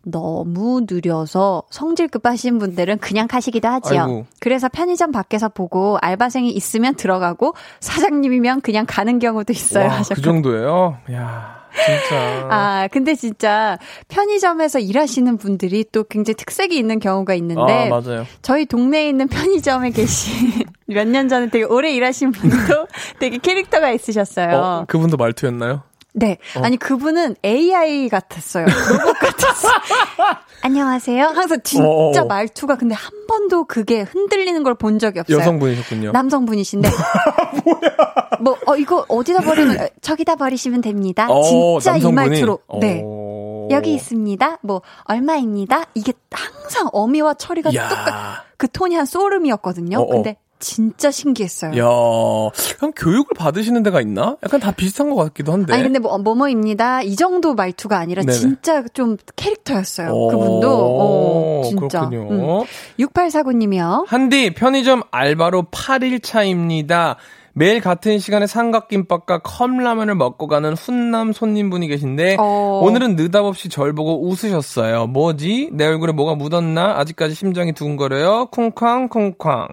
너무 느려서 성질급 하신 분들은 그냥 가시기도 하지요. 아이고. 그래서 편의점 밖에서 보고 알바생이 있으면 들어가고 사장님이면 그냥 가는 경우도 있어요. 와, 그. 정도예요? 야 진짜. 아, 근데 진짜 편의점에서 일하시는 분들이 또 굉장히 특색이 있는 경우가 있는데 아, 맞아요. 저희 동네에 있는 편의점에 계신 몇 년 전에 되게 오래 일하신 분도 되게 캐릭터가 있으셨어요. 어, 그분도 말투였나요? 네. 아니, 그분은 AI 같았어요. 로봇 같았어요. 안녕하세요. 항상 진짜 어어어. 말투가 근데 한 번도 그게 흔들리는 걸 본 적이 없어요. 여성분이셨군요. 남성분이신데. 뭐, 어, 이거 어디다 버리면, 어, 저기다 버리시면 됩니다. 어, 진짜 이 남성분이? 말투로. 네. 어. 여기 있습니다. 뭐, 얼마입니다. 이게 항상 어미와 처리가 야. 똑같, 그 톤이 한 소름이었거든요. 어어. 근데 진짜 신기했어요. 야, 그냥 교육을 받으시는 데가 있나? 약간 다 비슷한 것 같기도 한데. 아니 근데 뭐 뭐뭐입니다 이 정도 말투가 아니라 네네. 진짜 좀 캐릭터였어요 어, 그분도 어, 진짜 그렇군요. 6849님이요 한디 편의점 알바로 8일 차입니다. 매일 같은 시간에 삼각김밥과 컵라면을 먹고 가는 훈남 손님분이 계신데 어. 오늘은 느닷없이 절 보고 웃으셨어요. 뭐지? 내 얼굴에 뭐가 묻었나? 아직까지 심장이 두근거려요. 쿵쾅 쿵쾅.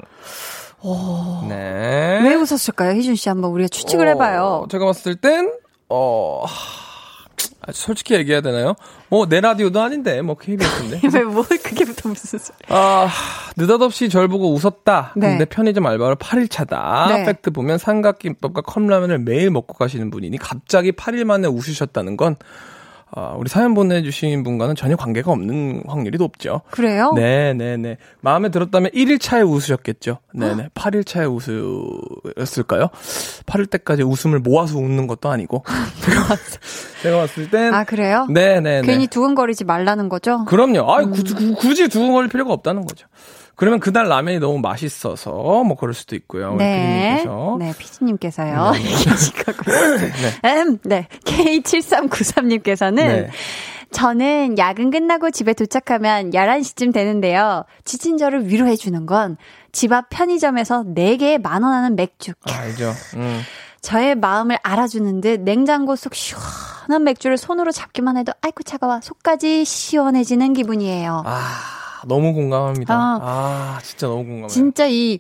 네. 왜 웃었을까요 희준 씨 한번 우리가 추측을 어, 해봐요 제가 봤을 땐, 어, 하, 솔직히 얘기해야 되나요? 뭐, 내 라디오도 아닌데, 뭐, KBS인데. 왜 뭐 그게부터 무슨 소리 아, 느닷없이 절 보고 웃었다. 네. 근데 편의점 알바로 8일 차다. 네. 팩트 보면 삼각김밥과 컵라면을 매일 먹고 가시는 분이니 갑자기 8일 만에 웃으셨다는 건, 아, 우리 사연 보내주신 분과는 전혀 관계가 없는 확률이 높죠. 그래요 네네네. 마음에 들었다면 1일 차에 웃으셨겠죠. 네네. 8일 차에 웃으셨을까요? 8일 때까지 웃음을 모아서 웃는 것도 아니고. 제가, 제가 봤을 땐. 아 그래요 네네네. 괜히 두근거리지 말라는 거죠 그럼요. 아, 굳이, 구- 굳이 두근거릴 필요가 없다는 거죠. 그러면 그날 라면이 너무 맛있어서 뭐 그럴 수도 있고요. 네. 피디님께서. 네, 피디님께서요. 얘기하시고요. 음, 네. K7393님께서는 네. 저는 야근 끝나고 집에 도착하면 11시쯤 되는데요. 지친 저를 위로해주는 건 집 앞 편의점에서 4개에 만원 하는 맥주. 아, 알죠. 음. 저의 마음을 알아주는 듯 냉장고 속 시원한 맥주를 손으로 잡기만 해도 아이고 차가워 속까지 시원해지는 기분이에요. 아, 너무 공감합니다. 아. 아, 진짜 너무 공감해요. 진짜 이,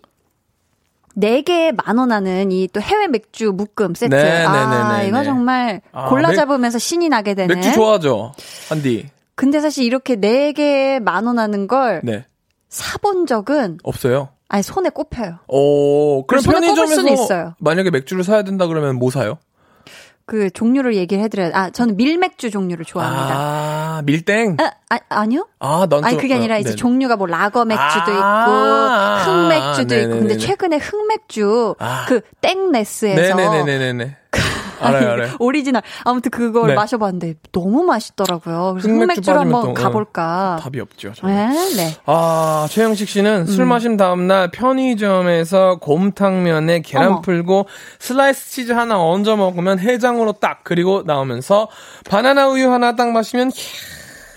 네 개에 만원 하는 이 또 해외 맥주 묶음 세트. 네, 아, 네, 네, 네, 이거 네. 정말 아, 골라 맥- 잡으면서 신이 나게 되는. 맥주 좋아하죠? 한디. 근데 사실 이렇게 네 개에 만원 하는 걸 네. 사본 적은 없어요. 아니 손에 꼽혀요. 오, 그럼 손에 꼽을 수는 편의점에서 있어요. 만약에 맥주를 사야 된다 그러면 뭐 사요? 그 종류를 얘기를 해드려요. 아 저는 밀맥주 종류를 좋아합니다. 아, 밀땡? 아, 아 아니요? 아, 난 아니 좀- 그게 아니라 어, 이제 네네. 종류가 뭐 라거 맥주도 아, 있고 흑맥주도 있고 근데. 최근에 흑맥주 아. 그 땡네스에서 네네네네네. 알아요, 알아요. 오리지널 아무튼 그걸 네. 마셔봤는데 너무 맛있더라고요. 그래서 흑맥주 빠지면 한번 또, 어, 가볼까. 답이 없죠. 저는. 네, 네. 아, 최영식 씨는 술 마신 다음날 편의점에서 곰탕면에 계란 어머. 풀고 슬라이스 치즈 하나 얹어 먹으면 해장으로 딱 그리고 나오면서 바나나 우유 하나 딱 마시면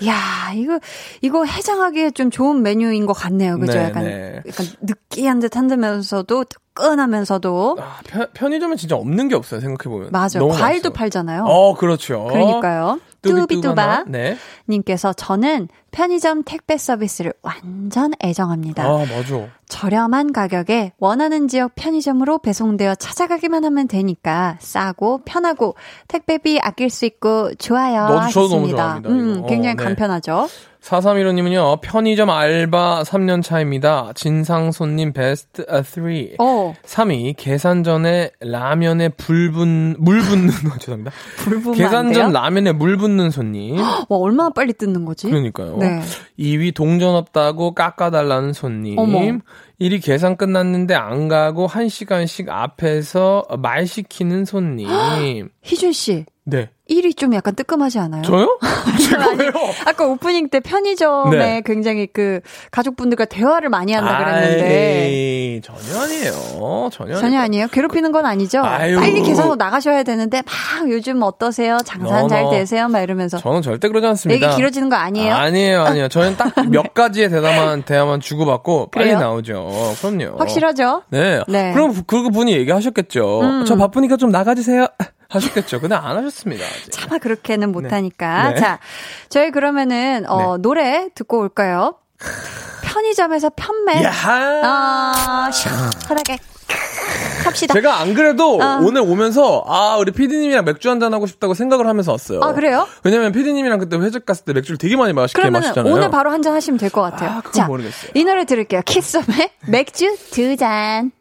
야 이거 이거 해장하기에 좀 좋은 메뉴인 것 같네요. 그죠? 네, 약간 네. 약간 느끼한 듯 한면서도 뜨끈하면서도 아, 편, 편의점은 진짜 없는 게 없어요. 생각해 보면. 맞아요. 과일도 맛있어요. 팔잖아요. 어, 그렇죠. 그러니까요. 뚜비뚜바. 네. 님께서 저는 편의점 택배 서비스를 완전 애정합니다. 아, 맞아. 저렴한 가격에 원하는 지역 편의점으로 배송되어 찾아가기만 하면 되니까 싸고 편하고 택배비 아낄 수 있고 좋아요. 너도 저도 너무 하셨습니다. 좋아합니다, 음. 굉장히 어, 네. 간편하죠. 4315님은요, 편의점 알바 3년 차입니다. 진상 손님 베스트 3. 어, 3위, 계산 전에 라면에 불 분, 물 붓는, 죄송합니다. 불부만 계산 돼요? 전 라면에 물 붓는 손님. 와, 얼마나 빨리 뜯는 거지? 그러니까요. 네. 2위, 동전 없다고 깎아달라는 손님. 어머. 1위, 계산 끝났는데 안 가고 1시간씩 앞에서 말 시키는 손님. 희준 씨, 네. 1위 좀 약간 뜨끔하지 않아요? 저요? 제가요? 아까 오프닝 때 편의점에 네. 굉장히 그 가족분들과 대화를 많이 한다 그랬는데 아이, 전혀 아니에요. 전혀, 전혀 아니에요. 괴롭히는 건 아니죠. 아유. 빨리 계산하고 나가셔야 되는데 막 요즘 어떠세요? 장사는 잘. 되세요? 막 이러면서 저는 절대 그러지 않습니다. 얘기 길어지는 거 아니에요? 아니에요, 아니에요. 저는 딱 몇 가지의 대답만, 대화만 주고받고 빨리 그래요? 나오죠. 그럼요. 확실하죠? 네. 네. 음. 그럼 그 분이 얘기하셨겠죠. 저 바쁘니까 좀 나가주세요. 하셨겠죠. 근데 안 하셨습니다. 아직. 차마 그렇게는 못하니까. 네. 자, 저희 그러면은 어, 네. 노래 듣고 올까요? 편의점에서 편매. 야하! 아, 시원하게 합시다. 제가 안 그래도 아. 오늘 오면서 아 우리 피디님이랑 맥주 한잔 하고 싶다고 생각을 하면서 왔어요. 아, 그래요? 왜냐면 피디님이랑 그때 회식 갔을 때 맥주를 되게 많이 그러면 마시잖아요. 오늘 바로 한 잔 하시면 될 것 같아요. 아, 자, 모르겠어요. 이 노래 들을게요. 키썸의 맥주 두 잔.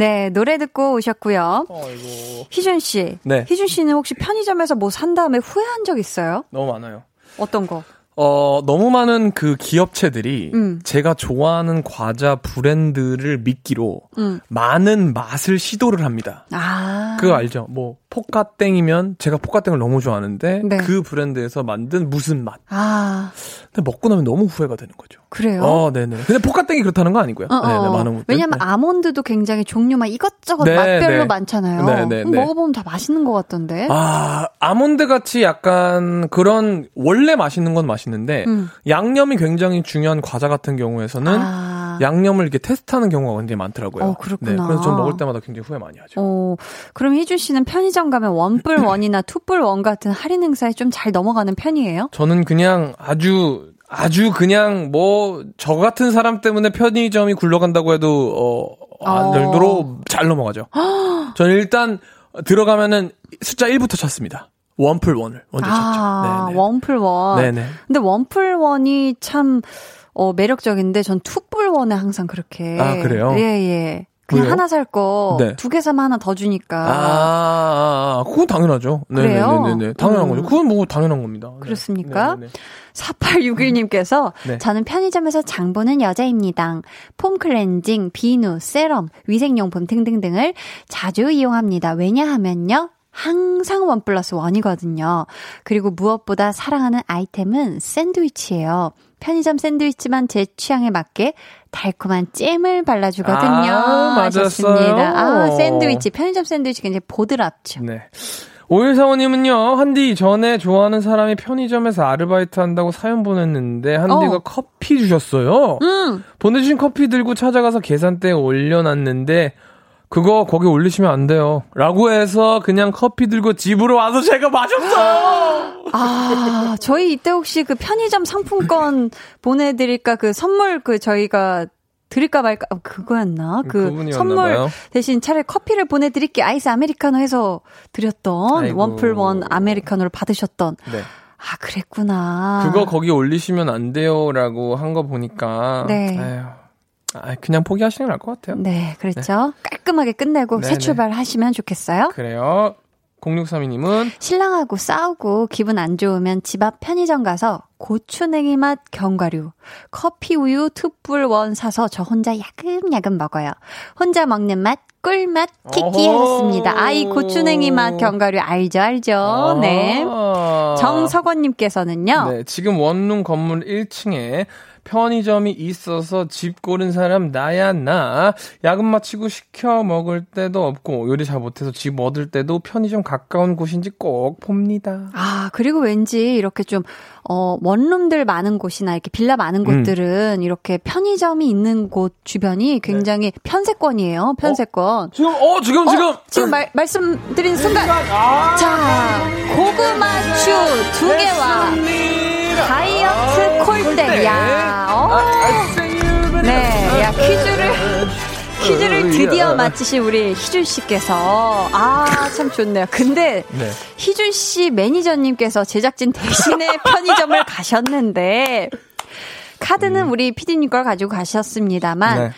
네, 노래 듣고 오셨고요. 아이고 희준 씨. 네. 희준 씨는 혹시 편의점에서 뭐 산 다음에 후회한 적 있어요? 너무 많아요. 어떤 거? 어, 너무 많은 그 기업체들이 음. 제가 좋아하는 과자 브랜드를 미끼로 음. 많은 맛을 시도를 합니다. 아. 그거 알죠? 뭐 포카땡이면 제가 포카땡을 너무 좋아하는데 네. 그 브랜드에서 만든 무슨 맛. 아, 근데 먹고 나면 너무 후회가 되는 거죠. 그래요? 어, 네네. 근데 포카땡이 그렇다는 거 아니고요. 어, 어. 네네, 많은 것들. 왜냐면 네. 아몬드도 굉장히 종류만 이것저것 네, 맛별로 네. 많잖아요. 네, 네, 네. 먹어보면 다 맛있는 것 같던데. 아, 아몬드 같이 약간 그런 원래 맛있는 건 맛있는 데 음. 양념이 굉장히 중요한 과자 같은 경우에서는 아. 양념을 이렇게 테스트하는 경우가 굉장히 많더라고요. 어, 그렇구나. 네, 그래서 전 먹을 때마다 굉장히 후회 많이 하죠. 어, 그럼 희준 씨는 편의점 가면 원뿔 원이나 투뿔 원 같은 할인 행사에 좀 잘 넘어가는 편이에요? 저는 그냥 아주 아주 그냥 뭐 저 같은 사람 때문에 편의점이 굴러간다고 해도 어안 어. 정도로 잘 넘어가죠. 저는 일단 들어가면은 숫자 1부터 찾습니다. 원풀 원을 먼저 아, 찾죠. 네네. 원뿔 원. 네네. 근데 원뿔 원이 참 어, 매력적인데 전 투뿔 원에 항상 그렇게. 아, 그래요? 예, 예. 그냥 왜요? 하나 살 거 두개 네. 사면 하나 더 주니까. 아, 아, 아, 그건 당연하죠. 네네네. 당연한 음. 거죠. 그건 뭐 당연한 겁니다. 네. 그렇습니까? 네네네. 4861님께서 네. 저는 편의점에서 장 보는 여자입니다. 폼 클렌징, 비누, 세럼, 위생용품 등등등을 자주 이용합니다. 왜냐하면요. 항상 one plus one이거든요. 그리고 무엇보다 사랑하는 아이템은 샌드위치예요. 편의점 샌드위치만 제 취향에 맞게 달콤한 잼을 발라주거든요. 아, 맞았어요. 하셨습니다. 아, 샌드위치. 편의점 샌드위치 굉장히 보드랍죠. 네. 오일사원님은요, 한디 전에 좋아하는 사람이 편의점에서 아르바이트 한다고 사연 보냈는데, 한디가 어. 커피 주셨어요. 음. 보내주신 커피 들고 찾아가서 계산대에 올려놨는데, 그거 거기 올리시면 안 돼요. 라고 해서 그냥 커피 들고 집으로 와서 제가 마셨어요! 아, 저희 이때 혹시 그 편의점 상품권 보내드릴까 그 선물 그 저희가 드릴까 말까 어, 그거였나 그 그분이었나 선물 봐요. 대신 차라리 커피를 보내드릴게 아이스 아메리카노 해서 드렸던 아이고. 원풀 원 아메리카노를 받으셨던 네. 아 그랬구나 그거 거기 올리시면 안 돼요라고 한 거 보니까. 네. 에휴, 아, 그냥 포기하시는 게 나을 것 같아요. 네 그렇죠 깔끔하게 끝내고 새 네네. 출발 하시면 좋겠어요 그래요. 0632님은 신랑하고 싸우고 기분 안 좋으면 집 앞 편의점 가서 고추냉이 맛 견과류, 커피 우유 투뿔 원 사서 저 혼자 야금야금 먹어요. 혼자 먹는 맛 꿀맛 키키 어허. 하셨습니다. 아이 고추냉이 맛 견과류 알죠 알죠. 네. 아. 정석원님께서는요. 네, 지금 원룸 건물 1층에 편의점이 있어서 집 고른 사람 나야 나. 야근 마치고 시켜 먹을 때도 없고 요리 잘 못해서 집 얻을 때도 편의점 가까운 곳인지 꼭 봅니다. 아, 그리고 왠지 이렇게 좀, 어, 원룸들 많은 곳이나 이렇게 빌라 많은 음. 곳들은 이렇게 편의점이 있는 곳 주변이 굉장히 편세권이에요. 편세권. 지금 어 지금 지금 어, 지금 말, 말씀드린 순간. 아, 자, 고구마추 두 개와 다이어트 콜대. 야, 어. 네, 야, 퀴즈를, 퀴즈를 드디어 맞히신 우리 희준 씨께서. 아, 참 좋네요. 근데, 네. 희준 씨 매니저님께서 제작진 대신에 편의점을 가셨는데, 카드는 우리 피디님 걸 가지고 가셨습니다만, 네.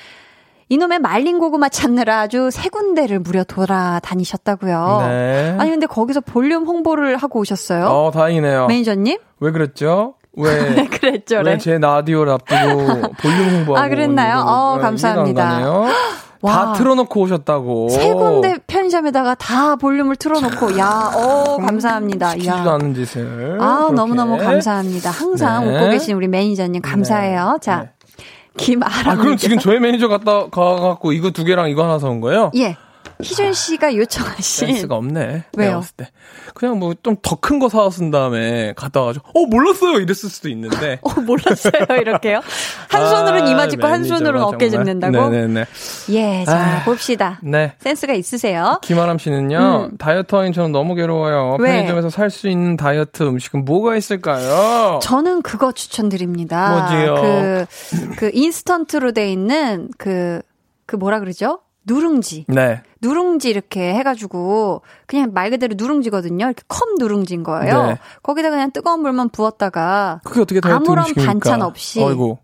이놈의 말린 고구마 찾느라 아주 세 군데를 무려 돌아다니셨다고요. 네. 아니 근데 거기서 볼륨 홍보를 하고 오셨어요? 어 다행이네요. 매니저님? 왜 그랬죠? 왜 그랬죠, 네. 왜제 라디오를 앞두고 볼륨 홍보하고 아, 그랬나요? 어, 네, 감사합니다. 안 가네요. 다 틀어놓고 오셨다고. 세 군데 편의점에다가 다 볼륨을 틀어놓고, 야, 어, 감사합니다. 시키지도 야. 않은 짓을. 아. 너무너무 감사합니다. 항상 네. 웃고 계신 우리 매니저님 감사해요. 자, 네. 김아람. 아, 그럼 지금 저희 매니저 갔다 가갖고 이거 두 개랑 이거 하나 사온 거예요? 예. 희준 씨가 요청하신. 센스가 없네. 왜요? 그냥 뭐 좀 더 큰 거 사왔은 다음에 갔다 와가지고, 어, 몰랐어요! 이랬을 수도 있는데. 어, 몰랐어요. 이렇게요. 한 손으로는 이마 짚고 한 손으로는 어깨. 짚는다고? 네네네. 예, 자, 아. 봅시다. 네. 센스가 있으세요. 김아람 씨는요, 다이어터인 저는 너무 괴로워요. 음. 왜? 편의점에서 살 수 있는 다이어트 음식은 뭐가 있을까요? 저는 그거 추천드립니다. 뭐지요? 그, 그 인스턴트로 돼 있는 그, 그 뭐라 그러죠? 누룽지. 네. 누룽지 이렇게 해가지고 그냥 말 그대로 누룽지거든요. 이렇게 컵 누룽지인 거예요. 네. 거기다 그냥 뜨거운 물만 부었다가 그게 어떻게 다이어트 아무런 음식입니까? 반찬 없이 아이고.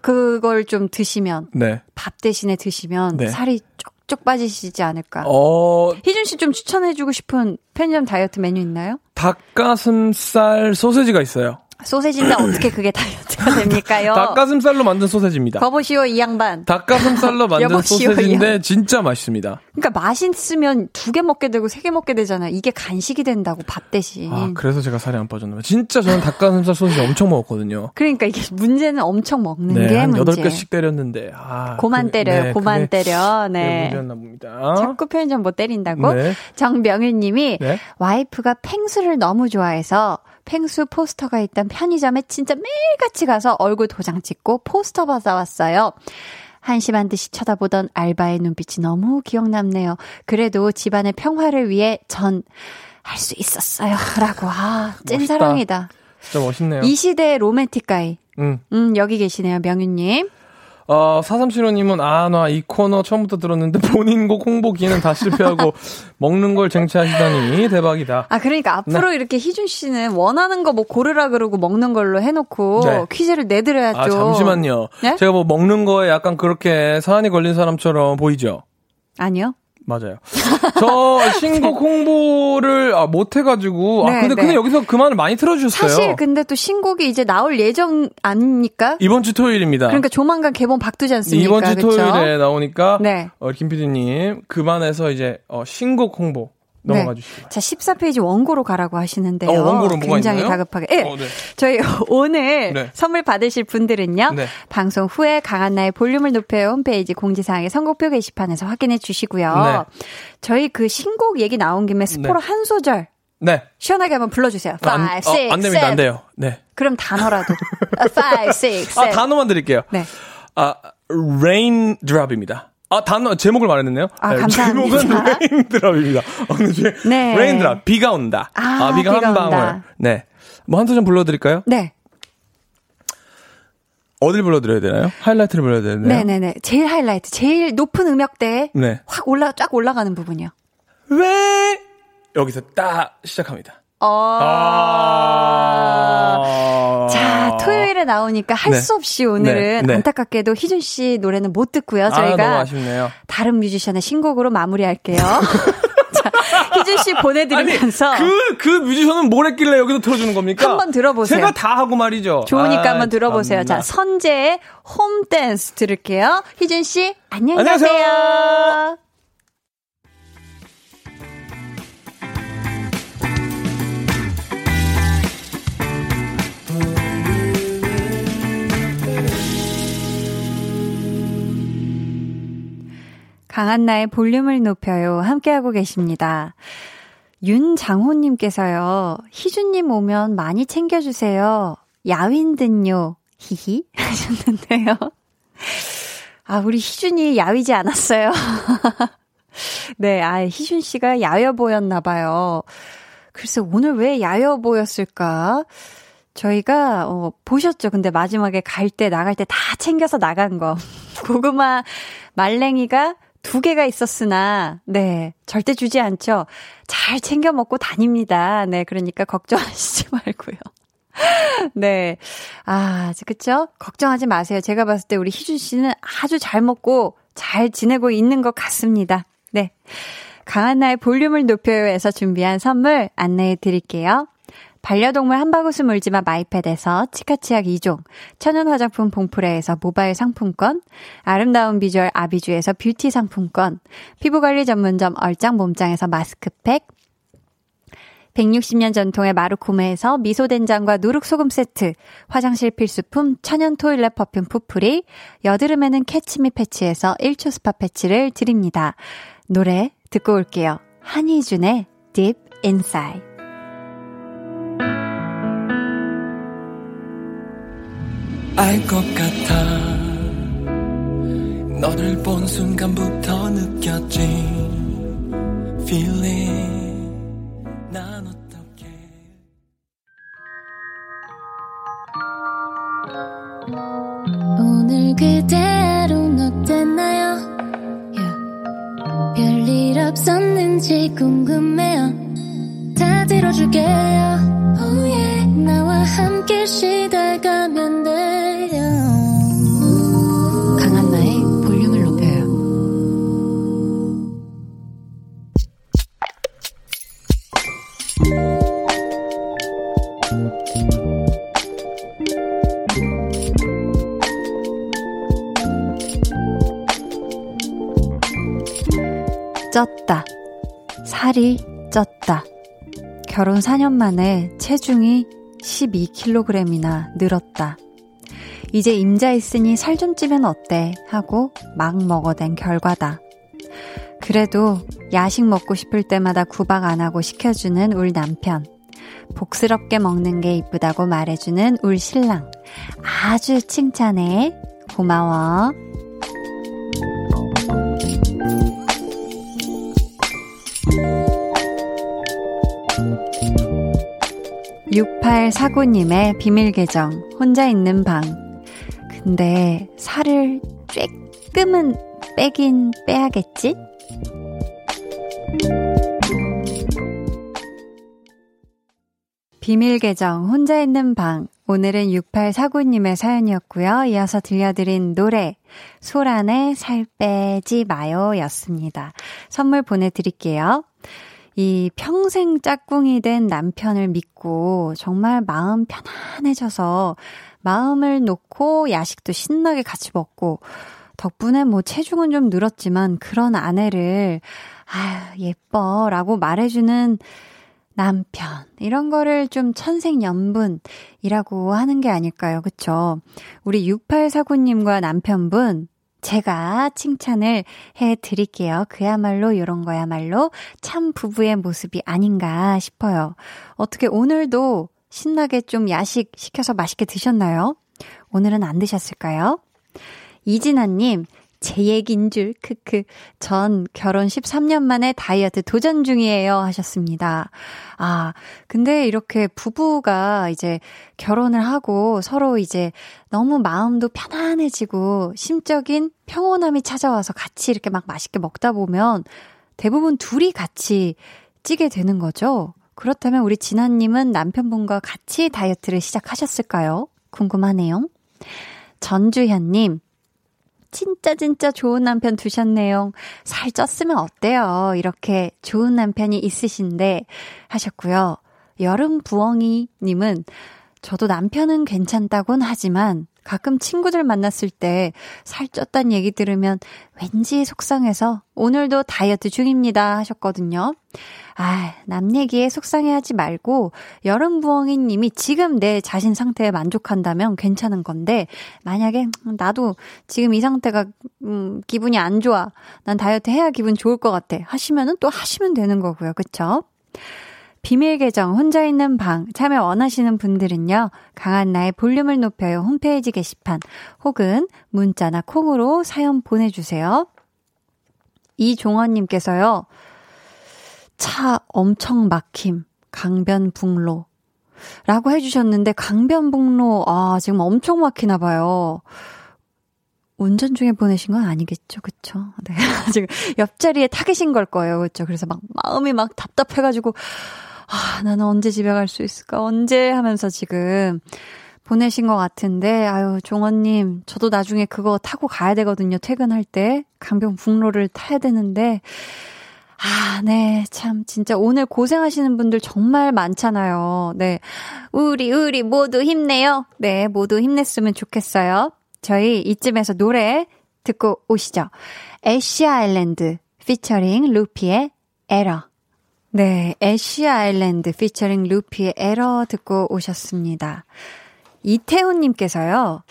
그걸 좀 드시면 네. 밥 대신에 드시면 네. 살이 쪽쪽 빠지시지 않을까. 어, 희준 씨 좀 추천해주고 싶은 편의점 다이어트 메뉴 있나요? 닭가슴살 소세지가 있어요. 소세지인데 어떻게 그게 다이어트가 됩니까요? 닭가슴살로 만든 소세지입니다. 거보시오 이 양반. 닭가슴살로 만든 소세지인데 진짜 맛있습니다. 그러니까 맛있으면 두 개 먹게 되고 세 개 먹게 되잖아요. 이게 간식이 된다고 밥 대신. 아, 그래서 제가 살이 안 빠졌나 봐요. 진짜 저는 닭가슴살 소세지 엄청 먹었거든요. 그러니까 이게 문제는 엄청 먹는 네, 게 한 문제. 8개씩 때렸는데. 아, 고만 때려요. 네, 고만 그게- 때려. 네. 문제였나 봅니다. 자꾸 편의점 못 때린다고? 네. 정명윤 님이 네. 와이프가 펭수를 너무 좋아해서 펭수 포스터가 있던 편의점에 진짜 매일같이 가서 얼굴 도장 찍고 포스터 받아왔어요. 한심한 듯이 쳐다보던 알바의 눈빛이 너무 기억남네요. 그래도 집안의 평화를 위해 전 할 수 있었어요. 라고. 아, 찐 멋있다. 사랑이다. 진짜 멋있네요. 이 시대의 로맨틱 가이. 음. 음, 여기 계시네요, 명윤님. 어, 4375님은, 아, 나 이 코너 처음부터 들었는데 본인 곡 홍보 기회는 다 실패하고 먹는 걸 쟁취하시다니 대박이다. 아, 그러니까 앞으로 이렇게 희준 씨는 원하는 거 뭐 고르라 그러고 먹는 걸로 해놓고 네. 퀴즈를 내드려야죠. 아, 잠시만요. 네? 제가 뭐 먹는 거에 약간 그렇게 사안이 걸린 사람처럼 보이죠? 아니요. 맞아요. 저 신곡 홍보를 아, 못 해가지고 아 네, 근데 네. 근데 여기서 그 말을 많이 틀어주셨어요. 사실 근데 또 신곡이 이제 나올 예정 아닙니까? 이번 주 토요일입니다. 그러니까 조만간 개봉 박두지 않습니까? 이번 주 그쵸? 토요일에 나오니까 네. 어, 김 PD님 그만해서 이제 어, 신곡 홍보 넘어가 주시기 자, 14페이지 원고로 가라고 하시는데요. 어, 원고로 굉장히 있나요? 다급하게. 예. 어, 네. 저희 오늘 네. 선물 받으실 분들은요. 네. 방송 후에 강한나의 볼륨을 높여요 홈페이지 공지사항의 선곡표 게시판에서 확인해 주시고요. 네. 저희 그 신곡 얘기 나온 김에 스포로 한 소절 네. 시원하게 한번 불러주세요. 5, 안, 6, 어, 안 됩니다. 7. 안 돼요. 네. 그럼 단어라도. 5, 6, 7. 아, 단어만 드릴게요. 네. 아, raindrop입니다. 아, 단어, 제목을 말했네요. 아, 네, 감사합니다. 제목은. 어느 중 네. raindrop, 비가 온다. 아, 비가 한 비가 방울. 온다. 네. 뭐한 소절 불러드릴까요? 네. 어딜 불러드려야 되나요? 하이라이트를 불러야 되나요? 네네네. 제일 하이라이트, 제일 높은 음역대에 네. 확 올라, 쫙 올라가는 부분이요. 왜? 여기서 딱 시작합니다. 어. 아. 나오니까 할 네. 수 없이 오늘은 네, 네. 안타깝게도 희준 씨 노래는 못 듣고요. 아, 저희가 아쉽네요. 다른 뮤지션의 신곡으로 마무리할게요. 자, 희준 씨 보내드리면서 그, 그 뮤지션은 뭘 했길래 여기서 틀어주는 겁니까? 한번 들어보세요. 제가 다 하고 말이죠. 좋으니까 아, 한번 들어보세요. 참나. 자, 선재의 홈 댄스 들을게요. 희준 씨, 안녕히. 안녕하세요. 강한나의 볼륨을 높여요. 함께하고 계십니다. 윤장호님께서요, 희준님 오면 많이 챙겨주세요. 야윈 든요. 히히. 하셨는데요. 아, 우리 희준이 야위지 않았어요. 네, 아, 희준 씨가 야여 보였나봐요. 글쎄, 오늘 왜 야여 보였을까? 저희가, 어, 보셨죠? 근데 마지막에 갈 때, 나갈 때 다 챙겨서 나간 거. 고구마 말랭이가 두 개가 있었으나, 네, 절대 주지 않죠. 잘 챙겨 먹고 다닙니다. 네, 그러니까 걱정하시지 말고요. 네. 아, 그쵸? 걱정하지 마세요. 제가 봤을 때 우리 희준 씨는 아주 잘 먹고 잘 지내고 있는 것 같습니다. 네. 강한 나의 볼륨을 높여요에서 준비한 선물 안내해 드릴게요. 반려동물 한바구스 물지마 마이패드에서 치카치약 2종, 천연 화장품 봉프레에서 모바일 상품권, 아름다운 비주얼 아비주에서 뷰티 상품권, 피부관리 전문점 얼짱 몸짱에서 마스크팩, 160년 전통의 마루코메에서 미소된장과 누룩소금 세트, 화장실 필수품 천연 toilet perfume 푸프리, 여드름에는 캐치미 패치에서 1초 스파 패치를 드립니다. 노래 듣고 올게요. 한희준의 Deep Inside. 알 것 같아 너를 본 순간부터 느꼈지 Feeling 난 어떻게 오늘 그대로는 어땠나요? 별일 없었는지 궁금해요. 다 들어줄게요. Oh yeah. 나와 함께 시달 쪘다. 살이 쪘다. 결혼 4년 만에 체중이 12kg이나 늘었다. 이제 임자 있으니 살 좀 찌면 어때? 하고 막 먹어댄 결과다. 그래도 야식 먹고 싶을 때마다 구박 안 하고 시켜주는 울 남편. 복스럽게 먹는 게 이쁘다고 말해주는 울 신랑. 아주 칭찬해. 고마워. 6849님의 비밀 계정, 혼자 있는 방. 근데 살을 쬐끔은 빼긴 빼야겠지? 비밀 계정, 혼자 있는 방. 오늘은 6849님의 사연이었고요. 이어서 들려드린 노래, 소란의 살 빼지 마요 였습니다. 선물 보내드릴게요. 이 평생 짝꿍이 된 남편을 믿고 정말 마음 편안해져서 마음을 놓고 야식도 신나게 같이 먹고 덕분에 뭐 체중은 좀 늘었지만 그런 아내를 아유 예뻐 라고 말해주는 남편 이런 거를 좀 천생연분이라고 하는 게 아닐까요 그쵸 우리 6849님과 남편분 제가 칭찬을 해 드릴게요. 그야말로 이런 거야말로 참 부부의 모습이 아닌가 싶어요. 어떻게 오늘도 신나게 좀 야식 시켜서 맛있게 드셨나요? 오늘은 안 드셨을까요? 이진아님, 제 얘기인 줄, 크크. 전 결혼 13년 만에 다이어트 도전 중이에요. 하셨습니다. 아, 근데 이렇게 부부가 이제 결혼을 하고 서로 이제 너무 마음도 편안해지고 심적인 평온함이 찾아와서 같이 이렇게 막 맛있게 먹다 보면 대부분 둘이 같이 찌게 되는 거죠. 그렇다면 우리 진아님은 남편분과 같이 다이어트를 시작하셨을까요? 궁금하네요. 전주현님, 진짜 진짜 좋은 남편 두셨네요. 살 쪘으면 어때요? 이렇게 좋은 남편이 있으신데 하셨고요. 여름 부엉이 님은 저도 남편은 괜찮다곤 하지만 가끔 친구들 만났을 때 살쪘단 얘기 들으면 왠지 속상해서 오늘도 다이어트 중입니다 하셨거든요. 아, 남 얘기에 속상해 하지 말고 여름 부엉이 님이 지금 내 자신 상태에 만족한다면 괜찮은 건데 만약에 나도 지금 이 상태가 음, 기분이 안 좋아. 난 다이어트 해야 기분 좋을 것 같아. 하시면은 또 하시면 되는 거고요. 그쵸? 비밀 계정 혼자 있는 방 참여 원하시는 분들은요. 강한 나의 볼륨을 높여요 홈페이지 게시판 혹은 문자나 콩으로 사연 보내주세요. 이종원님께서요. 차 엄청 막힘 강변북로 라고 해주셨는데 강변북로 아 지금 엄청 막히나 봐요. 운전 중에 보내신 건 아니겠죠, 그쵸? 네. 지금 옆자리에 타 계신 걸 거예요, 그쵸? 그래서 막 마음이 막 답답해가지고, 아, 나는 언제 집에 갈 수 있을까? 언제? 하면서 지금 보내신 것 같은데, 아유, 종원님, 저도 나중에 그거 타고 가야 되거든요, 퇴근할 때. 강변북로를 타야 되는데, 아, 네. 참, 진짜 오늘 고생하시는 분들 정말 많잖아요. 네. 우리, 우리 모두 힘내요. 네. 모두 힘냈으면 좋겠어요. 저희 이쯤에서 노래 듣고 오시죠. 애쉬 아일랜드 피처링 루피의 에러. 네. 애쉬 아일랜드 피처링 루피의 에러 듣고 오셨습니다. 이태훈님께서요.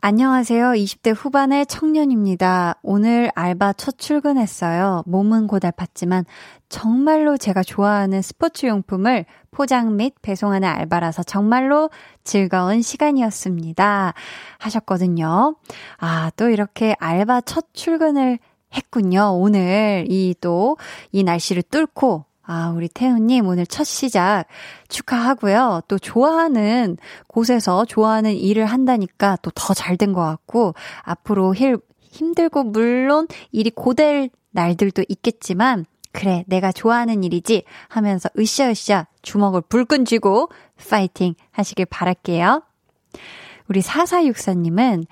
안녕하세요. 20대 후반의 청년입니다. 오늘 알바 첫 출근했어요. 몸은 고달팠지만 정말로 제가 좋아하는 스포츠 용품을 포장 및 배송하는 알바라서 정말로 즐거운 시간이었습니다. 하셨거든요. 아, 또 이렇게 알바 첫 출근을 했군요. 오늘 이또이 날씨를 뚫고 아, 우리 태훈님 오늘 첫 시작 축하하고요. 또 좋아하는 곳에서 좋아하는 일을 한다니까 또 더 잘 된 것 같고, 앞으로 힐, 힘들고 물론 일이 고될 날들도 있겠지만, 그래, 내가 좋아하는 일이지 하면서 으쌰으쌰 주먹을 불끈 쥐고 파이팅 하시길 바랄게요. 우리 4464님은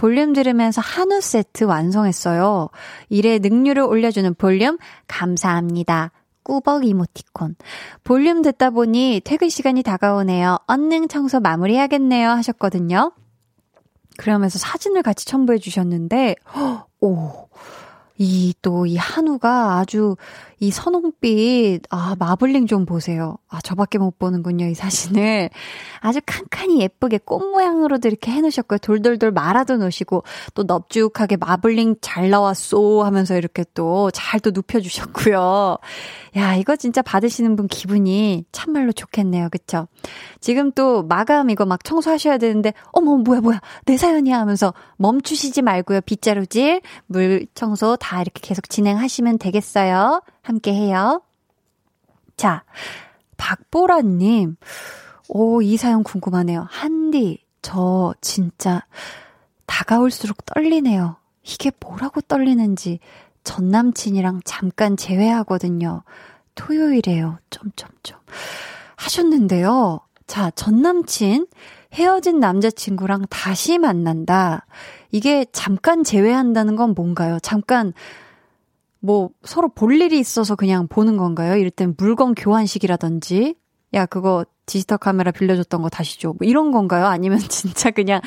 볼륨 들으면서 한우 세트 완성했어요. 일에 능률을 올려주는 볼륨 감사합니다. 꾸벅 이모티콘. 볼륨 듣다 보니 퇴근 시간이 다가오네요. 언능 청소 마무리해야겠네요. 하셨거든요. 그러면서 사진을 같이 첨부해 주셨는데, 오, 이 또 이 한우가 아주 이 선홍빛, 아, 마블링 좀 보세요. 아, 저밖에 못 보는군요, 이 사진을. 아주 칸칸이 예쁘게 꽃 모양으로도 이렇게 해놓으셨고요. 돌돌돌 말아도 놓으시고, 또 넙죽하게 마블링 잘 나왔소 하면서 이렇게 또잘또 눕혀주셨고요. 야, 이거 진짜 받으시는 분 기분이 참말로 좋겠네요. 그쵸? 지금 또 마감 이거 막 청소하셔야 되는데, 어머, 뭐야, 뭐야, 내 사연이야 하면서 멈추시지 말고요. 빗자루질, 물 청소 다 이렇게 계속 진행하시면 되겠어요. 함께 해요. 자, 박보라님. 오, 이 사연 궁금하네요. 한디, 저 진짜 다가올수록 떨리네요. 이게 뭐라고 떨리는지 전 남친이랑 잠깐 재회하거든요. 토요일에요. 점점점. 하셨는데요. 자, 전 남친 헤어진 남자친구랑 다시 만난다. 이게 잠깐 재회한다는 건 뭔가요? 잠깐 뭐 서로 볼 일이 있어서 그냥 보는 건가요? 이럴 땐 물건 교환식이라든지 야 그거 디지털 카메라 빌려줬던 거 다시 줘. 뭐 이런 건가요? 아니면 진짜 그냥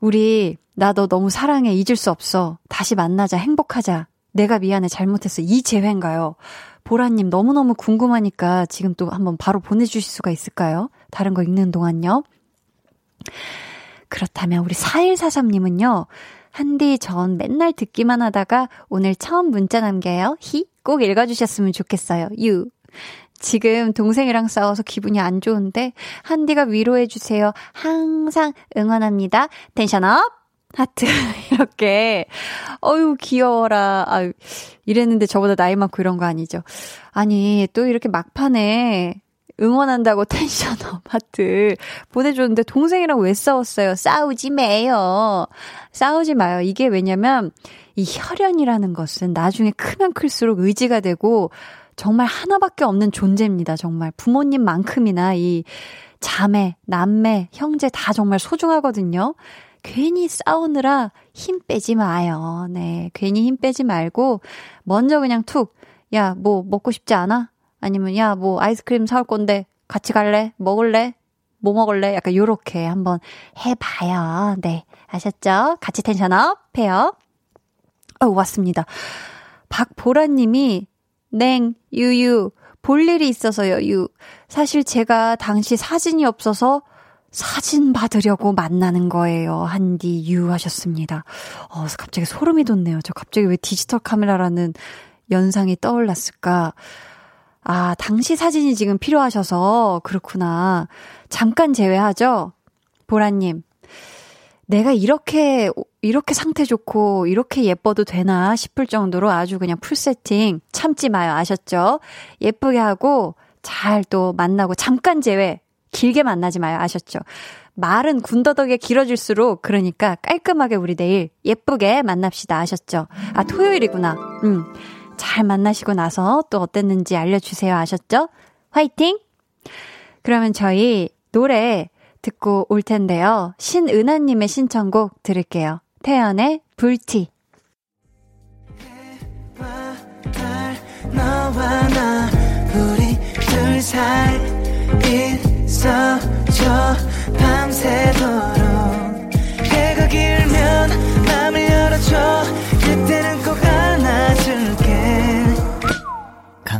우리 나 너 너무 사랑해 잊을 수 없어 다시 만나자 행복하자 내가 미안해 잘못했어 이 재회인가요? 보라님 너무너무 궁금하니까 지금 또 한번 바로 보내주실 수가 있을까요? 다른 거 읽는 동안요. 그렇다면 우리 4143님은요. 한디 전 맨날 듣기만 하다가 오늘 처음 문자 남겨요. 히? 꼭 읽어주셨으면 좋겠어요. 유. 지금 동생이랑 싸워서 기분이 안 좋은데 한디가 위로해 주세요. 항상 응원합니다. 텐션업! 하트 이렇게 어유 귀여워라 아유 이랬는데 저보다 나이 많고 이런 거 아니죠 아니 또 이렇게 막판에 응원한다고 텐션업 하트 보내줬는데 동생이랑 왜 싸웠어요? 싸우지 매요. 싸우지 마요. 이게 왜냐면 이 혈연이라는 것은 나중에 크면 클수록 의지가 되고 정말 하나밖에 없는 존재입니다. 정말 부모님만큼이나 이 자매, 남매, 형제 다 정말 소중하거든요. 괜히 싸우느라 힘 빼지 마요. 네. 괜히 힘 빼지 말고, 먼저 그냥 툭, 야, 뭐, 먹고 싶지 않아? 아니면 야, 뭐 아이스크림 사올 건데 같이 갈래? 먹을래? 뭐 먹을래? 약간 요렇게 한번 해봐요. 네. 아셨죠? 같이 텐션업 해요. 어, 왔습니다. 박보라님이, 냉, 유유, 볼 일이 있어서요, 유. 사실 제가 당시 사진이 없어서 사진 받으려고 만나는 거예요. 한디 유 하셨습니다. 어, 갑자기 소름이 돋네요. 저 갑자기 왜 디지털 카메라라는 연상이 떠올랐을까? 아, 당시 사진이 지금 필요하셔서 그렇구나. 잠깐 제외하죠? 보라님. 내가 이렇게, 이렇게 상태 좋고, 이렇게 예뻐도 되나 싶을 정도로 아주 그냥 풀 세팅 참지 마요. 아셨죠? 예쁘게 하고, 잘 또 만나고, 잠깐 제외. 길게 만나지 마요. 아셨죠? 말은 군더더기에 길어질수록, 그러니까 깔끔하게 우리 내일 예쁘게 만납시다. 아셨죠? 아, 토요일이구나. 음. 잘 만나시고 나서 또 어땠는지 알려주세요. 아셨죠? 화이팅! 그러면 저희 노래 듣고 올 텐데요. 신은하님의 신청곡 들을게요. 태연의 불티. 밤새도록 해가 길면 맘을 열어줘 그때는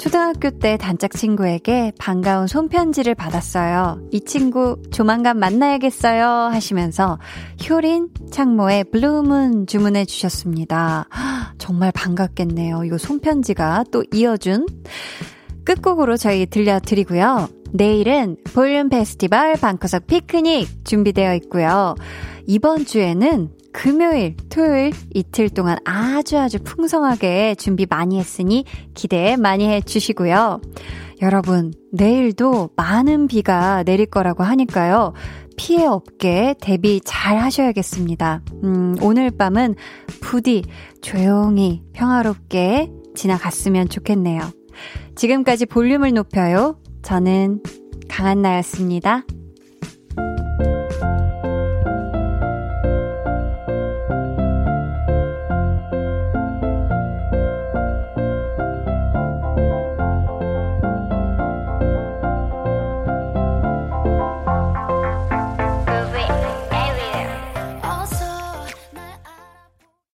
초등학교 때 단짝 친구에게 반가운 손편지를 받았어요. 이 친구 조만간 만나야겠어요 하시면서 효린 창모의 Blue Moon 주문해 주셨습니다. 정말 반갑겠네요. 이 손편지가 또 이어준 끝곡으로 저희 들려드리고요. 내일은 볼륨 페스티벌 방구석 피크닉 준비되어 있고요. 이번 주에는 금요일, 토요일 이틀 동안 아주 아주 풍성하게 준비 많이 했으니 기대 많이 해 주시고요. 여러분, 내일도 많은 비가 내릴 거라고 하니까요. 피해 없게 대비 잘 하셔야겠습니다. 음, 오늘 밤은 부디 조용히 평화롭게 지나갔으면 좋겠네요. 지금까지 볼륨을 높여요. 저는 강한나였습니다.